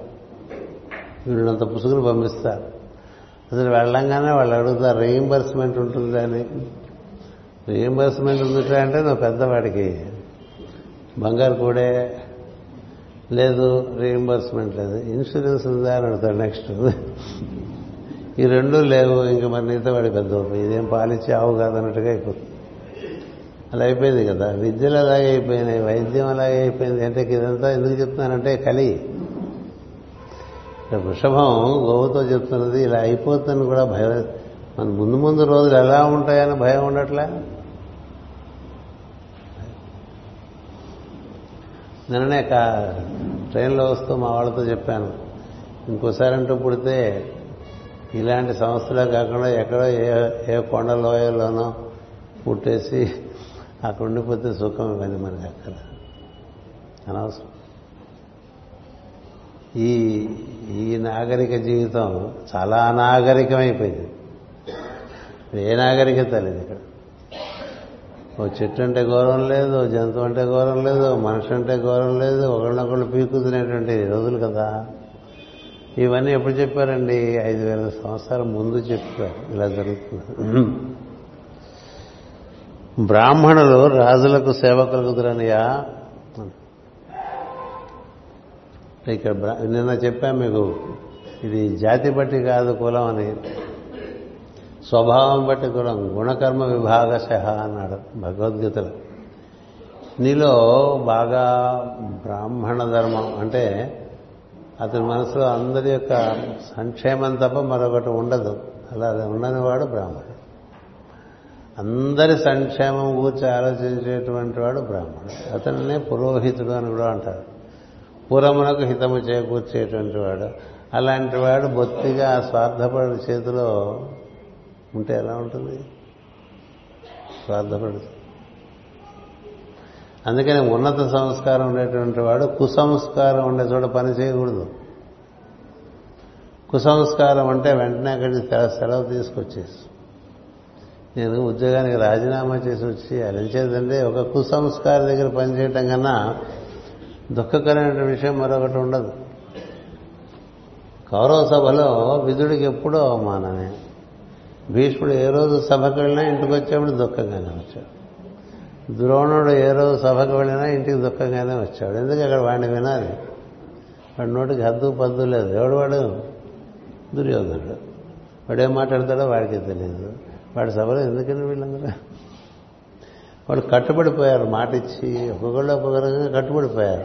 వీళ్ళంత పుసుగులు పంపిస్తారు. అసలు వెళ్ళంగానే వాళ్ళు అడుగుతారు రీయింబర్స్మెంట్ ఉంటుంది అని? రీయింబర్స్మెంట్ ఉందిట అంటే నువ్వు పెద్దవాడికి బంగారు కూడే లేదు రీఎంబర్స్మెంట్ లేదు. ఇన్సూరెన్స్ ఉందా అని అడుగుతాడు నెక్స్ట్ ఈ రెండు లేవు ఇంకా మరి మిగతా వాడి పెద్ద ఇదేం పాలిచ్చి ఆవు కాదన్నట్టుగా అయిపోతుంది. అలా అయిపోయింది కదా. విద్యలు అలాగే అయిపోయినాయి వైద్యం అలాగే అయిపోయింది. అంటే ఇదంతా ఎందుకు చెప్తున్నానంటే కలి వృషభం గోవుతో చెప్తున్నది ఇలా అయిపోతుందని కూడా భయం. మన ముందు ముందు రోజులు ఎలా ఉంటాయని భయం ఉండట్లే? నిన్ననే కా ట్రైన్లో వస్తూ మా వాళ్ళతో చెప్పాను. ఇంకోసారి అంటూ పుడితే ఇలాంటి సంస్థలే కాకుండా ఎక్కడో ఏ ఏ కొండ లోయలోనో పుట్టేసి అక్కడ ఉండిపోతే సుఖం ఇవ్వండి మనకి అక్కడ. అనవసరం. ఈ ఈ నాగరిక జీవితం చాలా అనాగరికమైపోయింది. ఏ నాగరికత లేదు ఇక్కడ. ఓ చెట్టు అంటే గౌరవం లేదు జంతువు అంటే గౌరవం లేదు మనిషి అంటే గౌరవం లేదు ఒకళ్ళొకళ్ళు పీకుతున్నటువంటి రోజులు కదా. ఇవన్నీ ఎప్పుడు చెప్పారండి? ఐదు వేల సంవత్సరాల ముందు చెప్పారు. ఇలా జరుగుతుంది. బ్రాహ్మణులు రాజులకు సేవ కలుగుతురనియా? ఇక్కడ నిన్న చెప్పాం మీకు ఇది జాతి బట్టి కాదు కులం అని. స్వభావం బట్టి కూడా గుణకర్మ విభాగశ అన్నాడు భగవద్గీతలో. నీలో బాగా బ్రాహ్మణ ధర్మం అంటే అతని మనసులో అందరి యొక్క సంక్షేమం తప్ప మరొకటి ఉండదు. అలా ఉండని వాడు బ్రాహ్మణుడు. అందరి సంక్షేమం కూర్చి ఆలోచించేటువంటి వాడు బ్రాహ్మణుడు. అతనినే పురోహితుడు అని కూడా అంటారు. పురమునకు హితము చేకూర్చేటువంటి వాడు. అలాంటి వాడు బొత్తిగా స్వార్థపడి చేతిలో ఉంటే ఎలా ఉంటుంది? స్వార్థపడి అందుకని ఉన్నత సంస్కారం ఉండేటువంటి వాడు కుసంస్కారం ఉండే చోట పని చేయకూడదు. కుసంస్కారం అంటే వెంటనే అక్కడికి సెలవు తీసుకొచ్చేసి. నేను ఉద్యోగానికి రాజీనామా చేసి వచ్చి అలించేదంటే ఒక కుసంస్కారం దగ్గర పనిచేయటం కన్నా దుఃఖకరమైన విషయం మరొకటి ఉండదు. కౌరవ సభలో విధుడికి ఎప్పుడూ అవమానమే. భీష్ముడు ఏ రోజు సభకు వెళ్ళినా ఇంటికి వచ్చేప్పుడు దుఃఖంగానే వచ్చాడు. ద్రోణుడు ఏ రోజు సభకు వెళ్ళినా ఇంటికి దుఃఖంగానే వచ్చాడు. ఎందుకు అక్కడ వాడిని వినాలి? వాడి నోటికి హద్దు పద్దు లేదు. ఎవడు వాడు? దుర్యోధనుడు. వాడు ఏం మాట్లాడతాడో వాడికి తెలియదు వాడి సభలో ఎందుకని వీళ్ళందరూ? వాళ్ళు కట్టుబడిపోయారు మాట ఇచ్చి ఒక్కొక్కళ్ళు ఒక్కొక్క రకంగా కట్టుబడిపోయారు.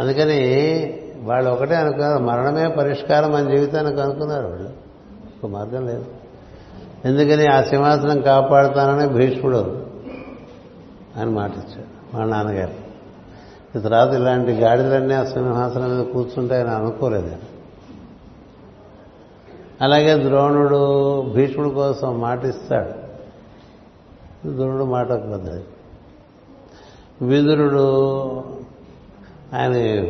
అందుకని వాళ్ళు ఒకటే అనుకున్నారు మరణమే పరిష్కారం మన జీవితానికి అనుకున్నారు వాళ్ళు. ఒక మార్గం లేదు. ఎందుకని ఆ సింహాసనం కాపాడుతానని భీష్ముడు అని మాట ఇచ్చాడు మా నాన్నగారు. ఈ తర్వాత ఇలాంటి గాడిదలన్నీ ఆ సింహాసనం మీద కూర్చుంటే అనుకోలేదు అలాగే ద్రోణుడు భీష్ముడు కోసం మాటిస్తాడు. ద్రోణుడు మాట విదురుడు ఆయన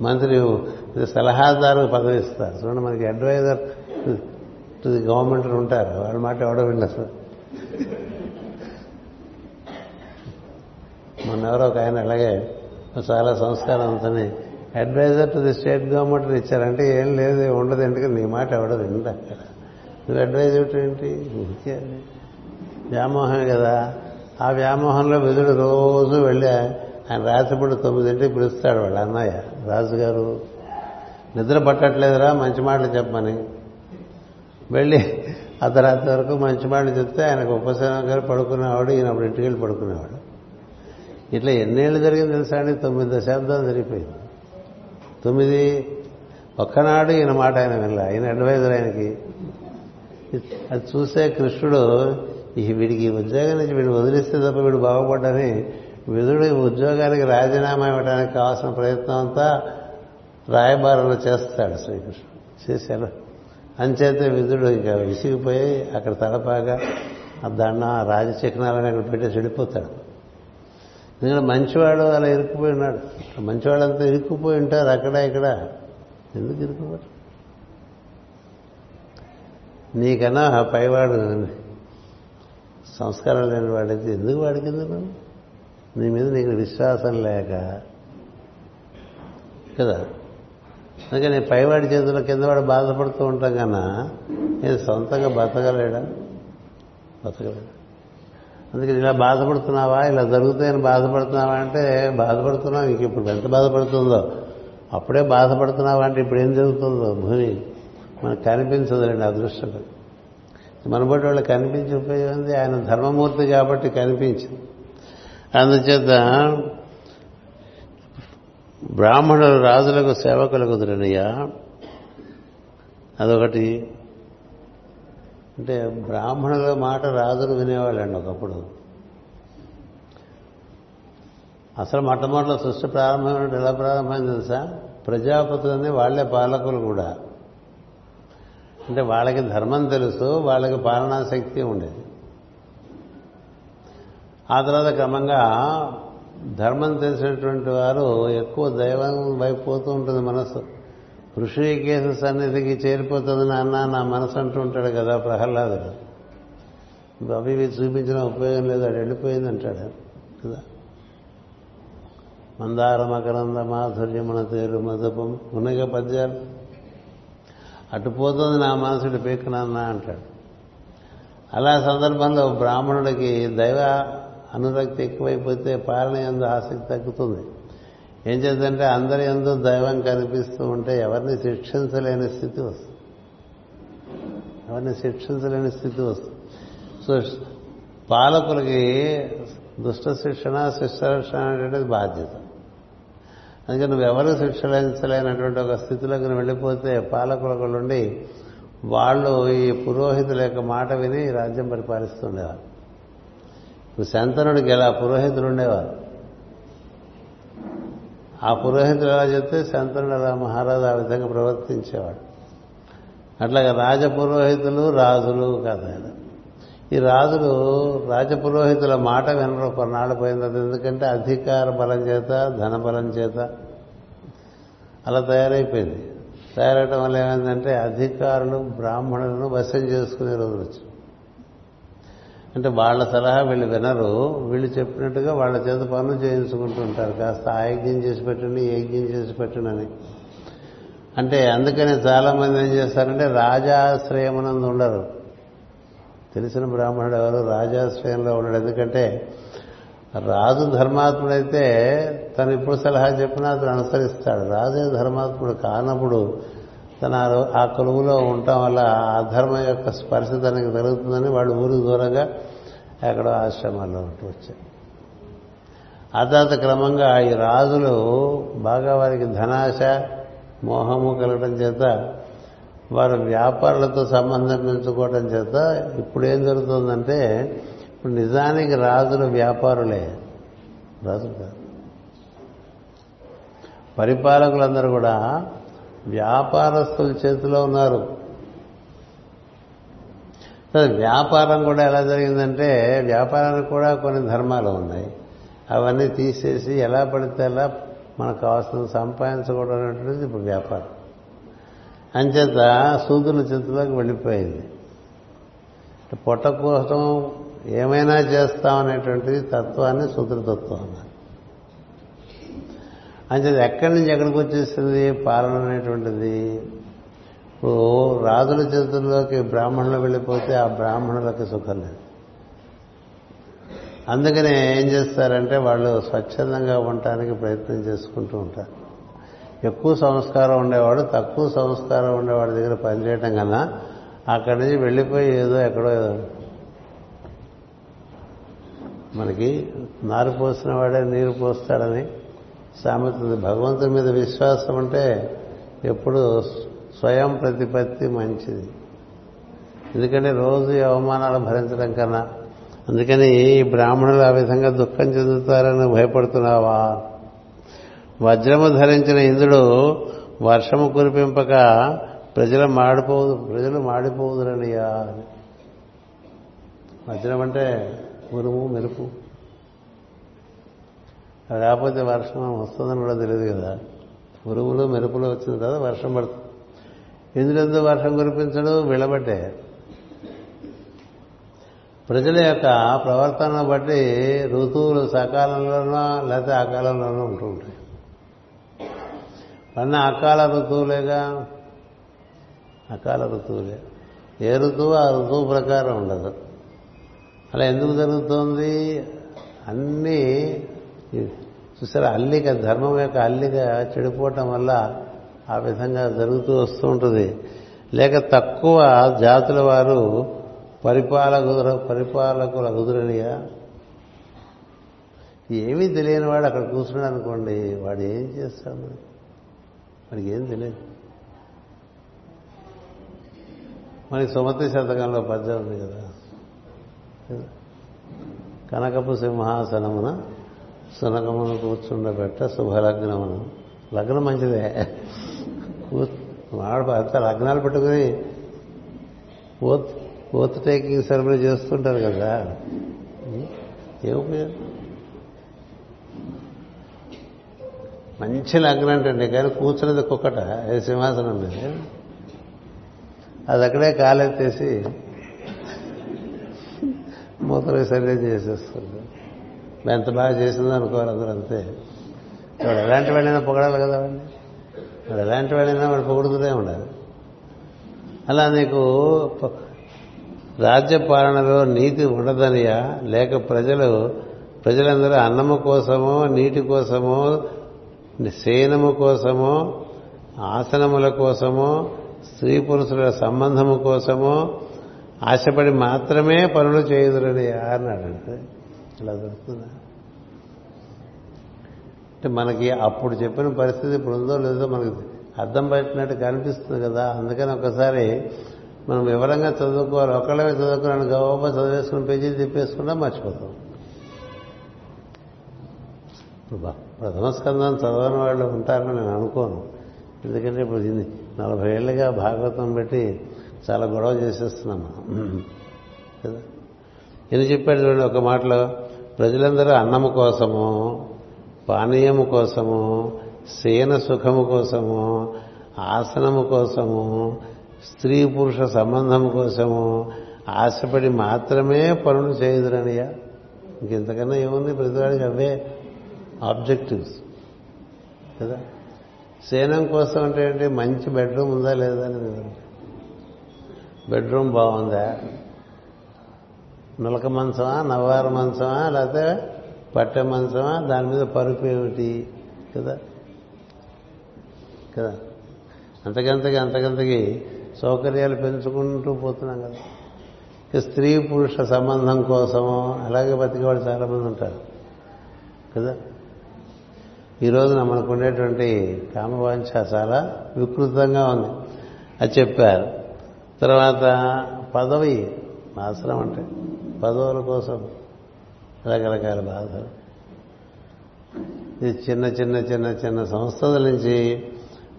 మంత్రి సలహాదారు పదవి ఇస్తారు చూడండి మనకి అడ్వైజర్ టు ది గవర్నమెంట్ ఉంటారు. వాళ్ళ మాట ఎవడో విండి అసలు. మొన్న ఎవరో ఒక ఆయన అలాగే చాలా సంస్కారవంతని adviser to the state government ఇచ్చారంటే ఏం లేదు ఉండదు ఎందుకంటే నీ మాట ఎవడో విండు నువ్వు అడ్వైజర్ ఏంటి? ఊరికే. వ్యామోహమే కదా. ఆ వ్యామోహంలో విధుడు రోజు వెళ్ళి ఆయన రాత్రిపూట తొమ్మిదింటికి పిలుస్తాడు వాళ్ళ అన్నయ్య రాజుగారు. నిద్ర పట్టట్లేదురా మంచి మాటలు చెప్పమని. వెళ్ళి అర్ధరాత్రి వరకు మంచి మాటలు చెప్తే ఆయనకు ఉపశమనం గారు పడుకునేవాడు ఈయన అప్పుడు ఇంటికి వెళ్ళి పడుకునేవాడు. ఇట్లా ఎన్నేళ్ళు జరిగింది తెలుసా అండి? తొమ్మిది దశాబ్దాలు జరిగిపోయింది. తొమ్మిది ఒక్కనాడు ఈయన మాట ఆయన వెళ్ళ ఆయన అడ్వైజర్ ఆయనకి. అది చూసే కృష్ణుడు ఈ వీడికి ఈ ఉద్యోగం నుంచి వీడు వదిలిస్తే తప్ప వీడు బాగుపడ్డని విధుడు ఈ ఉద్యోగానికి రాజీనామా ఇవ్వడానికి కావాల్సిన ప్రయత్నం అంతా రాయబారంలో చేస్తాడు శ్రీకృష్ణుడు. చేశాను అంచేత విధుడు ఇంకా విసిగిపోయి అక్కడ తలపాగా ఆ దండ ఆ అక్కడ పెట్టి చెడిపోతాడు. ఎందుకంటే మంచివాడు అలా ఇరుక్కుపోయి ఉన్నాడు మంచివాళ్ళంతా ఇరుక్కుపోయి ఉంటారు అక్కడ ఇక్కడ. ఎందుకు ఇరుక్కుపోతారు? నీకన్నా పైవాడు సంస్కారం లేని వాడైతే ఎందుకు వాడికి ఎందుకు? నీ మీద నీకు విశ్వాసం లేక. కదా? అందుకని పైవాడి చేతిలో కిందవాడు బాధపడుతూ ఉంటాం కన్నా నేను సొంతంగా బతకలేడా? బతకలేడా అందుకని ఇలా బాధపడుతున్నావా? ఇలా జరుగుతాయని బాధపడుతున్నావా అంటే బాధపడుతున్నావు ఇంక ఇప్పుడు ఎంత బాధపడుతుందో? అప్పుడే బాధపడుతున్నావా అంటే ఇప్పుడు ఏం జరుగుతుందో? భూమి మనకు కనిపించదులేండి అదృష్టం మనబట్టి వాళ్ళు కనిపించి ఉపయోగం ఆయన ధర్మమూర్తి కాబట్టి కనిపించింది. అందుచేత బ్రాహ్మణులు రాజులకు సేవకులకు కుదిరినయ్యా అదొకటి. అంటే బ్రాహ్మణుల మాట రాజులు వినేవాళ్ళండి ఒకప్పుడు. అసలు మొట్టమొదటి సృష్టి ప్రారంభమైనట్టు ఎలా ప్రారంభమైంది తెలుసా? ప్రజాపతులని వాళ్ళే పాలకులు కూడా. అంటే వాళ్ళకి ధర్మం తెలుసు వాళ్ళకి పాలనా శక్తి ఉండేది. ఆ తర్వాత క్రమంగా ధర్మం తెలిసినటువంటి వారు ఎక్కువ దైవం వైపు పోతూ ఉంటుంది మనసు ఋషికేశ సన్నిధికి చేరిపోతుంది నాన్న నా మనసు అంటూ ఉంటాడు కదా ప్రహ్లాదుడు. అవి ఇవి చూపించిన ఉపయోగం లేదు అది వెళ్ళిపోయింది అంటాడు కదా. మందార మకరంద మాధుర్యమున తేరు మదపం ఉన్నగా పద్యాలు. అటు పోతుంది నా మనసుడు పీక్కునన్నా అంటాడు. అలా సందర్భంలో బ్రాహ్మణుడికి దైవ అనురక్తి ఎక్కువైపోతే పాలన ఎందు ఆసక్తి తగ్గుతుంది. ఏం చేద్దంటే అందరి ఎందు దైవం కనిపిస్తూ ఉంటే ఎవరిని శిక్షించలేని స్థితి వస్తుంది. ఎవరిని శిక్షించలేని స్థితి వస్తుంది. సో పాలకులకి దుష్ట శిక్షణ శిష్ట అనేటువంటిది బాధ్యత. అందుకని నువ్వెవరు శిక్షించలేనటువంటి ఒక స్థితిలోకి వెళ్ళిపోతే పాలకులకు ఉండి వాళ్ళు ఈ పురోహితుల యొక్క మాట విని రాజ్యం పరిపాలిస్తుండేవారు ఇప్పుడు శంతనుడికి ఎలా? పురోహితులు ఉండేవారు. ఆ పురోహితులు ఎలా చెప్తే శంతనుడు అలా మహారాజు ఆ విధంగా ప్రవర్తించేవాడు. అట్లాగా రాజపురోహితులు రాజులు కదా ఈ రాజులు రాజపురోహితుల మాట వినరు. కొన్నాళ్ళు పోయింది తర్వాత ఎందుకంటే అధికార బలం చేత ధన బలం చేత అలా తయారైపోయింది. తయారవటం వల్ల ఏమైందంటే అధికారులు బ్రాహ్మణులను వశం చేసుకునే రోజులు వచ్చాయి అంటే వాళ్ళ సలహా వీళ్ళు వినరు. వీళ్ళు చెప్పినట్టుగా వాళ్ళ చేత పనులు చేయించుకుంటుంటారు. కాస్త ఆయజ్ఞం చేసి పెట్టండి యజ్ఞం చేసి పెట్టండి అంటే అందుకని చాలామంది ఏం చేస్తారంటే రాజాశ్రయమునందు ఉండరు. తెలిసిన బ్రాహ్మణుడు ఎవరు? రాజాశ్రయంలో ఉండడు. ఎందుకంటే రాజు ధర్మాత్ముడైతే తను ఇప్పుడు సలహా చెప్పినా అతను అనుసరిస్తాడు. రాజే ధర్మాత్ముడు కానప్పుడు తన ఆ కొలువులో ఉండటం వల్ల ఆ ధర్మం యొక్క స్పర్శ తనకి జరుగుతుందని వాళ్ళు ఊరికి దూరంగా ఎక్కడో ఆశ్రమాల్లో ఉంటూ వచ్చారు. ఆ తర్వాత క్రమంగా ఈ రాజులు బాగా వారికి ధనాశ మోహము కలగడం చేత వారు వ్యాపారులతో సంబంధం పెంచుకోవడం చేత ఇప్పుడు ఏం జరుగుతుందంటే ఇప్పుడు నిజానికి రాజులు వ్యాపారులే. రాజులు కాదు. పరిపాలకులందరూ కూడా వ్యాపారస్తుల చేతిలో ఉన్నారు. వ్యాపారం కూడా ఎలా జరిగిందంటే వ్యాపారానికి కూడా కొన్ని ధర్మాలు ఉన్నాయి. అవన్నీ తీసేసి ఎలా పడితే అలా మనకు కావాల్సిన సంపాదించకూడనటువంటిది అనేటువంటిది ఇప్పుడు వ్యాపారం. అంచేత సూదుల చేతిలోకి వెళ్ళిపోయింది. పొట్ట కోసం ఏమైనా చేస్తామనేటువంటిది తత్వాన్ని సూత్రతత్వం అన్నారు. అంటే ఎక్కడి నుంచి ఎక్కడికి వచ్చేసింది పాలన అనేటువంటిది. ఇప్పుడు రాజుల చేతుల్లోకి బ్రాహ్మణులు వెళ్ళిపోతే ఆ బ్రాహ్మణులకి సుఖం లేదు. అందుకనే ఏం చేస్తారంటే వాళ్ళు స్వచ్ఛందంగా ఉండటానికి ప్రయత్నం చేసుకుంటూ ఉంటారు. ఎక్కువ సంస్కారం ఉండేవాడు తక్కువ సంస్కారం ఉండేవాడి దగ్గర పనిచేయటం కన్నా అక్కడి నుంచి వెళ్ళిపోయి ఏదో ఎక్కడో మనకి నారు పోసిన వాడే నీరు పోస్తాడని సామెత భగవంతుడి మీద విశ్వాసం అంటే ఎప్పుడు స్వయం ప్రతిపత్తి మంచిది. ఎందుకంటే రోజు అవమానాలు భరించడం కన్నా అందుకని ఈ బ్రాహ్మణులు ఆ విధంగా దుఃఖం చెందుతారని భయపడుతున్నావా? వజ్రము ధరించిన ఇంద్రుడు వర్షము కురిపింపక ప్రజలు మాడిపోదు ప్రజలు మాడిపోదురనియా వజ్రం అంటే ఉరుము మెరుపు. రాకపోతే వర్షం వస్తుందని కూడా తెలియదు కదా. పురుగులు మెరుపులు వచ్చిన తర్వాత వర్షం పడుతుంది. ఎందుకందు వర్షం కురిపించడు? వెళ్ళబట్టే ప్రజల యొక్క ప్రవర్తన బట్టి ఋతువులు సకాలంలోనో లేకపోతే అకాలంలోనో ఉంటూ ఉంటాయి. అన్న అకాల ఋతువులేగా? అకాల ఋతువులే. ఏ ఋతువు? ఆ ఋతువు ప్రకారం ఉండదు. అలా ఎందుకు జరుగుతోంది? అన్నీ చూసారా అల్లిక ధర్మం యొక్క అల్లిక చెడిపోవటం వల్ల ఆ విధంగా జరుగుతూ వస్తూ ఉంటుంది. లేక తక్కువ జాతుల వారు పరిపాలకుల పరిపాలకుల కుదురనిగా ఏమీ తెలియని వాడు అక్కడ కూర్చున్నాడు అనుకోండి వాడు ఏం చేస్తాడు? మరి ఏం తెలియదు. మనకి సుమతి శతకంలో పద్యం ఉంది కదా. కనకపు సింహాసనమున సునకమును కూర్చుండబెట్ట శుభలగ్నమును. లగ్నం మంచిదే. వాడు అంత లగ్నాలు పెట్టుకుని ఓత్ ఓత్ టేకింగ్ సెరమనీ చేస్తుంటారు కదా. ఏం మంచి లగ్నం అంటండి కానీ కూర్చున్నది కుక్కట అది సింహాసనం మీద. అది అక్కడే కాలెత్తేసి మూత విసర్జన చేసేస్తుంది ఎంత బాగా చేసిందో అనుకోవాలి అందరూ అంతే. వాడు ఎలాంటి వాళ్ళైనా పొగడాలి కదా వాడిని. వాడు ఎలాంటి వాళ్ళైనా వాడు పొగుడుతూనే ఉండాలి. అలా నీకు రాజ్య పాలనలో నీతి ఉండదనియా? లేక ప్రజలు ప్రజలందరూ అన్నము కోసమో నీటి కోసమో శయనము కోసమో ఆసనముల కోసమో స్త్రీ పురుషుల సంబంధము కోసమో ఆశపడి మాత్రమే పనులు చేయుదురని అన్నాడంటే ఇలా దొరుకుతుందా అంటే మనకి అప్పుడు చెప్పిన పరిస్థితి ఇప్పుడు ఉందో లేదో మనకి అర్థం పట్టినట్టు కనిపిస్తుంది కదా. అందుకని ఒకసారి మనం వివరంగా చదువుకోవాలి. ఒకళ్ళమే చదువుకున్నాను గౌరవ చదివేసుకుని పేజీలు తిప్పేసుకుంటా మర్చిపోతాం. ప్రథమ స్కందం చదవని వాళ్ళు ఉంటారని నేను అనుకోను. ఎందుకంటే ఇప్పుడు నలభై ఏళ్ళుగా భాగవతం పెట్టి చాలా గొడవ చేసేస్తున్నాం మనం. కదా? ఎందుకు చెప్పాడు చూడండి ఒక మాటలో? ప్రజలందరూ అన్నము కోసము పానీయము కోసము సేన సుఖము కోసము ఆసనము కోసము స్త్రీ పురుష సంబంధం కోసము ఆశపడి మాత్రమే పనులు చేయదురనియా ఇంకెంతకన్నా ఏముంది? ప్రతివాడికి అవే ఆబ్జెక్టివ్స్. కదా? సేనం కోసం అంటే ఏంటి? మంచి బెడ్రూమ్ ఉందా లేదా అని బెడ్రూమ్ బాగుందా? నులక మంచమా నవ్వారు మంచమా లేకపోతే పట్టె మంచమా దాని మీద పరుపు ఏమిటి? కదా? కదా? అంతకంతకి అంతకంతకి సౌకర్యాలు పెంచుకుంటూ పోతున్నాం కదా. స్త్రీ పురుష సంబంధం కోసము అలాగే బతికేవాళ్ళు చాలామంది ఉంటారు. కదా? ఈ రోజున మనకు ఉండేటువంటి కామవాంఛ చాలా వికృతంగా ఉంది. అది చెప్పారు. తర్వాత పదవి ఆశ్రమం అంటే పదవుల కోసం రకరకాల బాధలు. ఇది చిన్న చిన్న చిన్న చిన్న సంస్థల నుంచి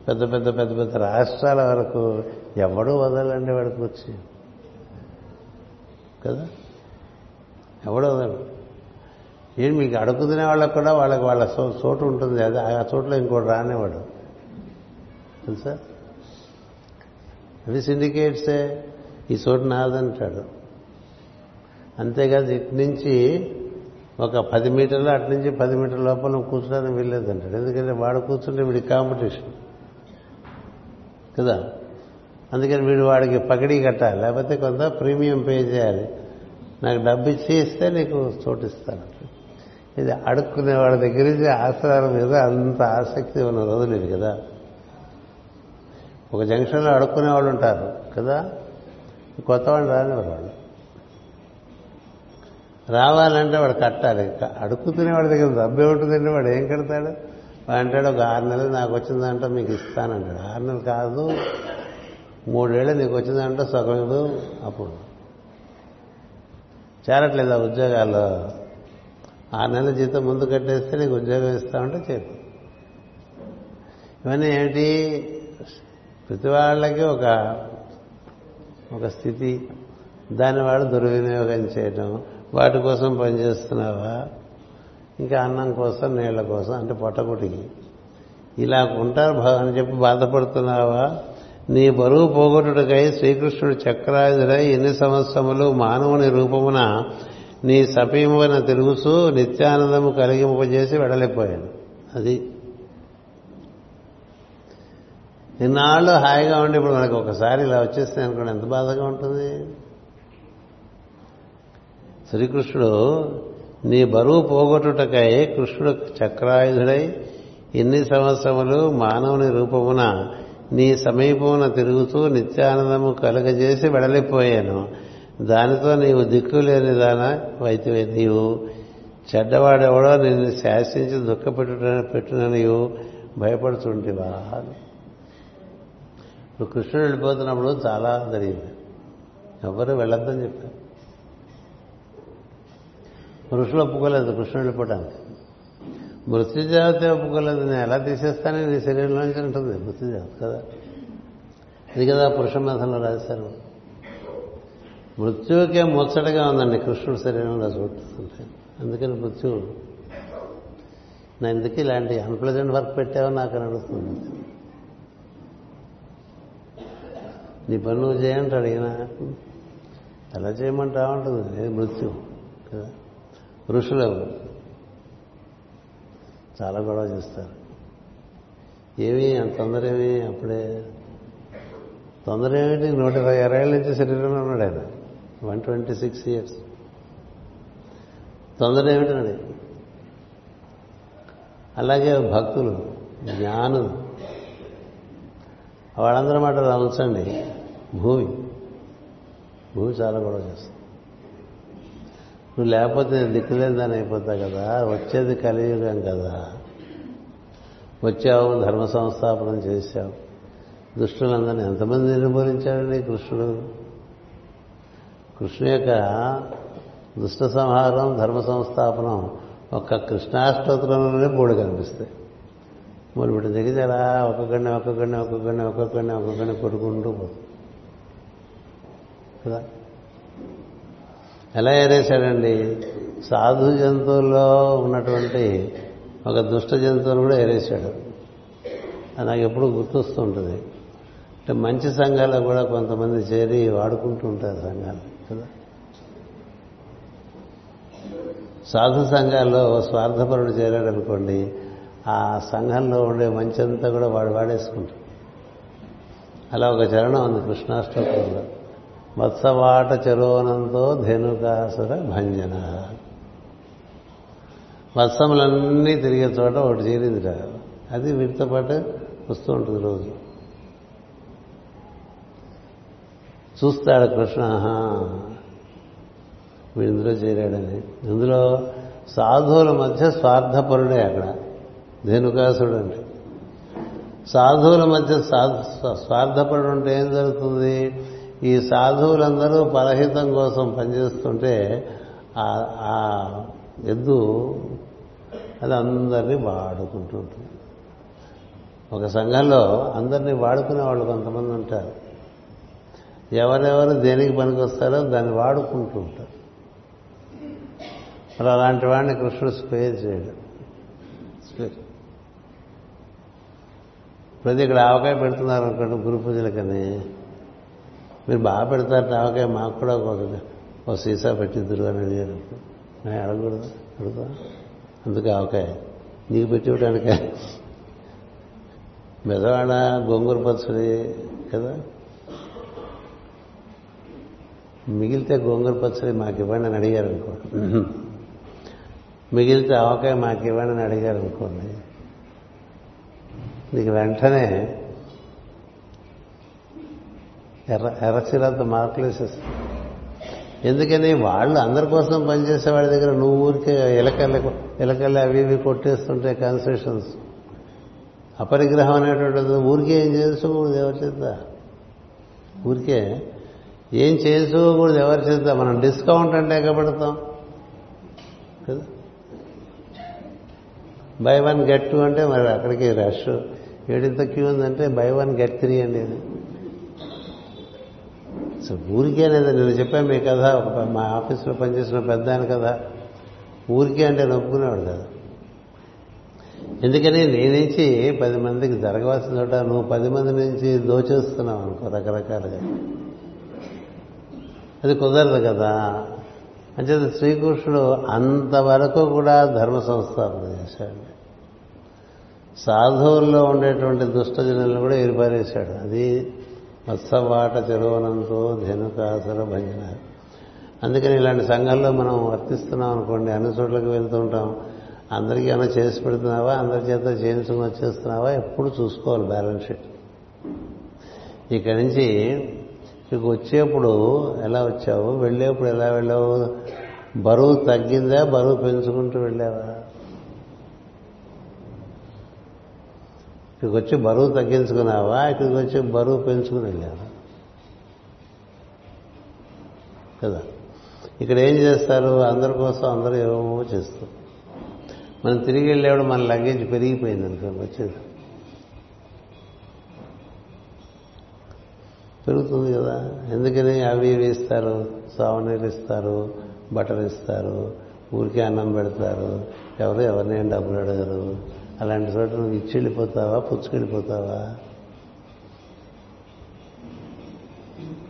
పెద్ద పెద్ద పెద్ద పెద్ద రాష్ట్రాల వరకు ఎవడూ వదలండి వాడికి కూర్చి. కదా? ఎవడు వదలడు. ఏం మీకు అడుగుతునే వాళ్ళకు కూడా వాళ్ళకి వాళ్ళ చోటు ఉంటుంది. అది ఆ చోట్ల ఇంకోటి రానివాడు తెలుసా? అవి సిండికేట్సే. ఈ చోటు నాదంటాడు. అంతేకాదు ఇటు నుంచి ఒక పది మీటర్లు అటు నుంచి పది మీటర్ల లోపల కూర్చోడానికి వెళ్ళేదంటాడు ఎందుకంటే వాడు కూర్చుంటే వీడి కాంపిటీషన్. కదా? అందుకని వీడు వాడికి పగిడి కట్టాలి. లేకపోతే కొంత ప్రీమియం పే చేయాలి. నాకు డబ్బు ఇచ్చి ఇస్తే నీకు చోటిస్తాను. ఇది అడుక్కునే వాళ్ళ దగ్గర నుంచి ఆసరాల మీద అంత ఆసక్తి ఉన్న రోజులు ఇది కదా? ఒక జంక్షన్లో అడుక్కునే వాళ్ళు ఉంటారు కదా? కొత్త వాళ్ళు రానివారు వాళ్ళు. రావాలంటే వాడు కట్టాలి. అడుక్కుతునే వాడి దగ్గర డబ్బు ఉంటుందండి వాడు. ఏం కడతాడు? వాడు అంటాడు ఒక ఆరు నెలలు నాకు వచ్చిందంటే మీకు ఇస్తానంటాడు. ఆరు నెలలు కాదు మూడేళ్ళు నీకు వచ్చిందంటే సగం ఇవ్వు అప్పుడు. చేరట్లేదు ఆ ఉద్యోగాల్లో. ఆరు నెలల జీతం ముందు కట్టేస్తే నీకు ఉద్యోగం ఇస్తామంటే చెప్పు ఇవన్నీ ఏంటి? ప్రతి వాళ్ళకి ఒక ఒక స్థితి. దాన్ని వాళ్ళు దుర్వినియోగం చేయటం. వాటి కోసం పనిచేస్తున్నావా? ఇంకా అన్నం కోసం నీళ్ళ కోసం అంటే పొట్టకుటికి ఇలా ఉంటారు అని చెప్పి బాధపడుతున్నావా? నీ బరువు పోగొట్టుటకై శ్రీకృష్ణుడు చక్రాయుధుడై ఎన్ని సంవత్సరములు మానవుని రూపమున నీ సమీపన తిరుగుతూ నిత్యానందము కలిగింపజేసి వెడలిపోయాడు అది. ఇన్నాళ్ళు హాయిగా ఉండి ఇప్పుడు మనకు ఒకసారి ఇలా వచ్చేస్తే అనుకోండి ఎంత బాధగా ఉంటుంది? శ్రీకృష్ణుడు నీ బరువు పోగొట్టుటకై కృష్ణుడు చక్రాయుధుడై ఎన్ని సంవత్సరములు మానవుని రూపమున నీ సమీపమున తిరుగుతూ నిత్యానందము కలుగజేసి వెడలిపోయాను. దానితో నీవు దిక్కులేని దాన వైద్య నీవు. చెడ్డవాడెవడో నిన్ను శాసించి దుఃఖపెట్టుట పెట్టున భయపడుతుంటివా? ఇప్పుడు కృష్ణుడు వెళ్ళిపోతున్నప్పుడు చాలా జరిగింది ఎవరు వెళ్ళొద్దని చెప్పారు. పురుషులు ఒప్పుకోలేదు కృష్ణుడు మృత్యు మృత్యుజావతి ఒప్పుకోలేదు నేను ఎలా తీసేస్తానని నీ శరీరంలోంచి ఉంటుంది మృత్యుజావతి కదా? ఇది కదా పురుష మతంలో రాశారు. మృత్యువుకే ముచ్చటగా ఉందండి కృష్ణుడు శరీరంలో చూస్తుంటే. అందుకని మృత్యువు. నా ఎందుకు ఇలాంటి అన్ప్లెజెంట్ వర్క్ పెట్టావో నాకు నడుస్తుంది. అడుగుతుంది నీ పని నువ్వు చేయంటాడు అడిగినా. ఎలా చేయమంటావు? ఉంటుంది మృత్యు కదా? ఋషులు చాలా గొడవ చేస్తారు. ఏమి అంత తొందర ఏమి అప్పుడే తొందర ఏమిటి నూట ఇరవై ఇరవై ఏళ్ళ నుంచి శరీరంలో ఉన్నాడు ఆయన. One twenty six years. తొందర ఏమిటండి అలాగే భక్తులు జ్ఞానులు. వాళ్ళందరూ మాట అలా ఉంచండి భూమి. భూమి చాలా గొడవ చేస్తుంది. నువ్వు లేకపోతే నేను దిక్కులేని దాన్ని అయిపోతా కదా? వచ్చేది కలియుగం కదా? వచ్చావు ధర్మ సంస్థాపనం చేశావు. దుష్టులందరినీ ఎంతమంది నిర్మూలించాడండి కృష్ణుడు? కృష్ణు యొక్క దుష్ట సంహారం ధర్మ సంస్థాపనం ఒక్క కృష్ణాష్టోత్రంలోనే మూడు కనిపిస్తాయి. మరి ఇప్పుడు దగ్గర అలా ఒక్కొక్కడిని ఒక్కొక్కడిని ఒక్కొక్కడిని ఒక్కొక్కడిని ఒక్కొక్కడిని కొట్టుకుంటూ పోతుంది. కదా? ఎలా ఏరేశాడండి? సాధు జంతువుల్లో ఉన్నటువంటి ఒక దుష్ట జంతువును కూడా ఏరేశాడు. అది నాకు ఎప్పుడు గుర్తొస్తుంటుంది. అంటే మంచి సంఘాల్లో కూడా కొంతమంది చేరి వాడుకుంటూ ఉంటారు సంఘాలు కదా? సాధు సంఘాల్లో స్వార్థపరుడు చేరాడు అనుకోండి ఆ సంఘంలో ఉండే మంచి అంతా కూడా వాడు వాడేసుకుంటాడు. అలా ఒక చరణం ఉంది కృష్ణాష్టోత్రంలో. మత్సవాట చెరోనంతో ధేనుకాసుర భంజన. మత్సములన్నీ తిరిగే చోట ఒకటి చేరిందిట అది వీటితో పాటు వస్తూ ఉంటుంది రోజు. చూస్తాడు కృష్ణ వీడు ఇందులో చేరాడని. ఇందులో సాధువుల మధ్య స్వార్థపరుడే అక్కడ. ధేనుకాసుడు అంటే సాధువుల మధ్య స్వార్థపరుడు ఉంటే ఏం జరుగుతుంది? ఈ సాధువులందరూ పరహితం కోసం పనిచేస్తుంటే ఆ ఎద్దు అది అందరినీ వాడుకుంటూ ఉంటుంది. ఒక సంఘంలో అందరినీ వాడుకునే వాళ్ళు కొంతమంది ఉంటారు. ఎవరెవరు దేనికి పనికొస్తారో దాన్ని వాడుకుంటూ ఉంటారు. మరి అలాంటి వాడిని కృష్ణుడు స్పేర్ చేయడు. స్పేర్. ప్రతి ఇక్కడ ఆవకాయ పెడుతున్నారు అనుకోండి గురు పూజలకని. మీరు బాగా పెడతారు ఆవకాయ మాకు కూడా ఒక ఒక సీసా పెట్టిద్దరు అని అడిగారు. నేను అడగకూడదు అడుగుతా అందుకే ఆవకాయ. నీకు పెట్టి ఇవ్వడానికే మెదవాడ గోంగూర పచ్చడి కదా? మిగిలితే గోంగూర పచ్చడి మాకు ఇవ్వండి అని అడిగారు అనుకోండి. మిగిలితే ఆవకాయ మాకు ఇవ్వండి అని అడిగారు అనుకోండి. నీకు వెంటనే ఎర్ర ఎర్రచీరలతో మార్కులు వేసేస్తుంది ఎందుకని వాళ్ళు అందరి కోసం పనిచేసే వాళ్ళ దగ్గర నువ్వు ఊరికే ఇలకల్లి ఇలకల్లి అవి ఇవి కొట్టేస్తుంటే కన్సెషన్స్ అపరిగ్రహం అనేటువంటిది ఊరికే ఏం చేసుకోకూడదు ఎవరి చేత? ఊరికే ఏం చేసుకోకూడదు ఎవరి చేత? మనం డిస్కౌంట్ అంటే ఎక్కబడతాం కదా? బై వన్ గెట్ టూ అంటే మరి అక్కడికి రష్ ఏడింత క్యూ ఉందంటే బై వన్ గెట్ త్రీ అండి ఇది సో ఊరికే లేదా నేను చెప్పాను మీ కథ ఒక మా ఆఫీస్లో పనిచేసిన పెద్ద ఆయన కదా ఊరికే అంటే నొప్పుకునేవాడు కదా. ఎందుకని నీ నుంచి పది మందికి జరగవలసిన చోట నువ్వు పది మంది నుంచి దోచేస్తున్నావు అనుకో రకరకాలుగా. అది కుదరదు కదా. అంచేత శ్రీకృష్ణుడు అంతవరకు కూడా ధర్మ సంస్థాపన చేశాడు. సాధువుల్లో ఉండేటువంటి దుష్టజనులను కూడా ఏర్పారేశాడు అది మత్సవాట చెరువనంతో ధనుకాసుర భంజన అందుకని ఇలాంటి సంఘాల్లో మనం వర్తిస్తున్నాం అనుకోండి అన్ని చోట్లకి వెళ్తూ ఉంటాం. అందరికీ ఏమైనా చేసి పెడుతున్నావా? అందరి చేత చేయించుకుని వచ్చేస్తున్నావా? ఎప్పుడు చూసుకోవాలి బ్యాలెన్స్ షీట్. ఇక్కడి నుంచి ఇక్కడికి వచ్చేప్పుడు ఎలా వచ్చావు? వెళ్ళేప్పుడు ఎలా వెళ్ళావు? బరువు తగ్గిందా? బరువు పెంచుకుంటూ వెళ్ళావా? ఇక్కడికి వచ్చి బరువు తగ్గించుకున్నావా? ఇక్కడికి వచ్చి బరువు పెంచుకుని వెళ్ళావా? కదా. ఇక్కడ ఏం చేస్తారు? అందరి కోసం అందరూ ఏమో చేస్తారు. మనం తిరిగి వెళ్ళేవాడు మన లగేజ్ పెరిగిపోయింది అనుకోండి వచ్చేది. పెరుగుతుంది కదా. ఎందుకని అవి ఇవి ఇస్తారు? సావనీళ్ళు ఇస్తారు బట్టలు ఇస్తారు ఊరికే అన్నం పెడతారు. ఎవరు ఎవరిని డబ్బులు అడగరు? అలాంటి చోట నువ్వు ఇచ్చి వెళ్ళిపోతావా పుచ్చుకెళ్ళిపోతావా?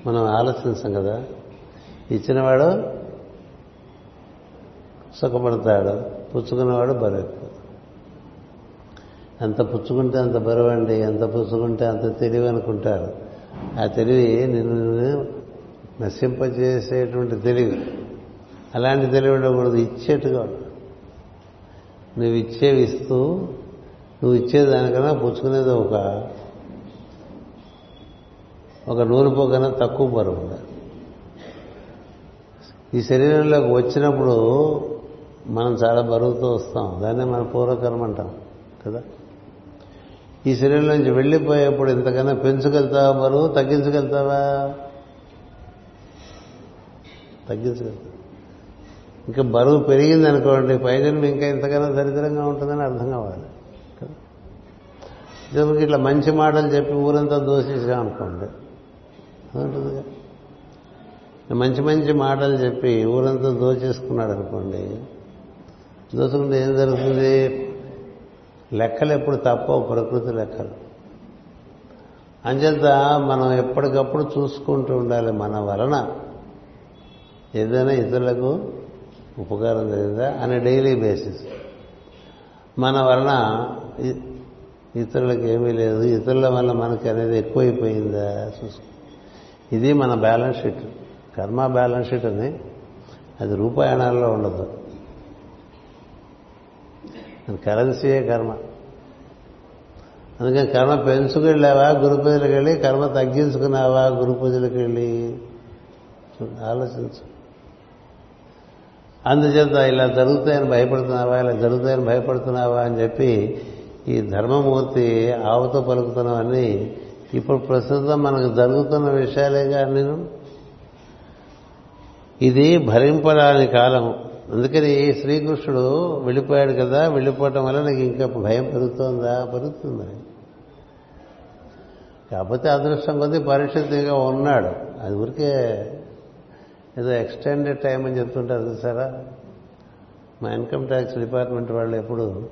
మనం ఆలోచించాం కదా ఇచ్చినవాడు సుఖపడతాడు పుచ్చుకున్నవాడు బరువు. ఎంత పుచ్చుకుంటే అంత బరువు అండి ఎంత పుచ్చుకుంటే అంత తెలివి అనుకుంటారు. ఆ తెలివి నిన్ను నశింపజేసేటువంటి తెలివి. అలాంటి తెలివి ఉండకూడదు ఇచ్చేట్టుగా ఉండాలి. నువ్వు ఇచ్చేవి ఇస్తూ నువ్వు ఇచ్చేదానికన్నా పుచ్చుకునేది ఒక ఒక నూనె పోకన్నా తక్కువ బరువు ఈ శరీరంలోకి వచ్చినప్పుడు మనం చాలా బరువుతో వస్తాం. దాన్నే మన పూర్వకర్మ అంటాం కదా? ఈ శరీరం నుంచి వెళ్ళిపోయేప్పుడు ఇంతకన్నా పెంచుకెళ్తావా బరువు? తగ్గించగలుగుతావా తగ్గించగలుగుతావు ఇంకా బరువు పెరిగింది అనుకోండి పైజన్మ ఇంకా ఇంతకన్నా దరిద్రంగా ఉంటుందని అర్థం కావాలి. కదా ఇట్లా మంచి మాటలు చెప్పి ఊరంతా దోషించాం అనుకోండి మంచి మంచి మాటలు చెప్పి ఊరంతా దోచేసుకున్నాడు అనుకోండి దోచుకుంటే ఏం జరుగుతుంది? లెక్కలు ఎప్పుడు తప్పవు ప్రకృతి లెక్కలు. అంచేత మనం ఎప్పటికప్పుడు చూసుకుంటూ ఉండాలి మన వలన. ఏదైనా ఇతరులకు ఉపకారం జరిగిందా అనే డైలీ బేసిస్ మన వలన ఇతరులకు ఏమీ లేదు. ఇతరుల వల్ల మనకి అనేది ఎక్కువైపోయిందా? చూసుకో ఇది మన బ్యాలెన్స్ షీట్ కర్మ బ్యాలెన్స్ షీట్ అని అది రూపాయణాల్లో ఉండదు. కరెన్సీయే కర్మ. అందుకని కర్మ పెంచుకెళ్ళావా? గురు పూజలకు వెళ్ళి కర్మ తగ్గించుకున్నావా? గురు పూజలకు వెళ్ళి? ఆలోచించు. అందుచేత ఇలా జరుగుతాయని భయపడుతున్నావా ఇలా జరుగుతాయని భయపడుతున్నావా అని చెప్పి ఈ ధర్మమూర్తి ఆవుతో పలుకుతున్నావని ఇప్పుడు ప్రస్తుతం మనకు జరుగుతున్న విషయాలేగా నేను. ఇది భరింపరాని కాలం. అందుకని శ్రీకృష్ణుడు వెళ్ళిపోయాడు కదా వెళ్ళిపోవటం వల్ల నాకు ఇంకా భయం పెరుగుతుందా? పెరుగుతుంది. కాకపోతే అదృష్టం కొద్దీ పరిస్థితిగా ఉన్నాడు. అది ఊరికే ఏదో ఎక్స్టెండెడ్ టైం అని చెప్తుంటారు చూసారా? మా ఇన్కమ్ ట్యాక్స్ డిపార్ట్మెంట్ వాళ్ళు ఎప్పుడు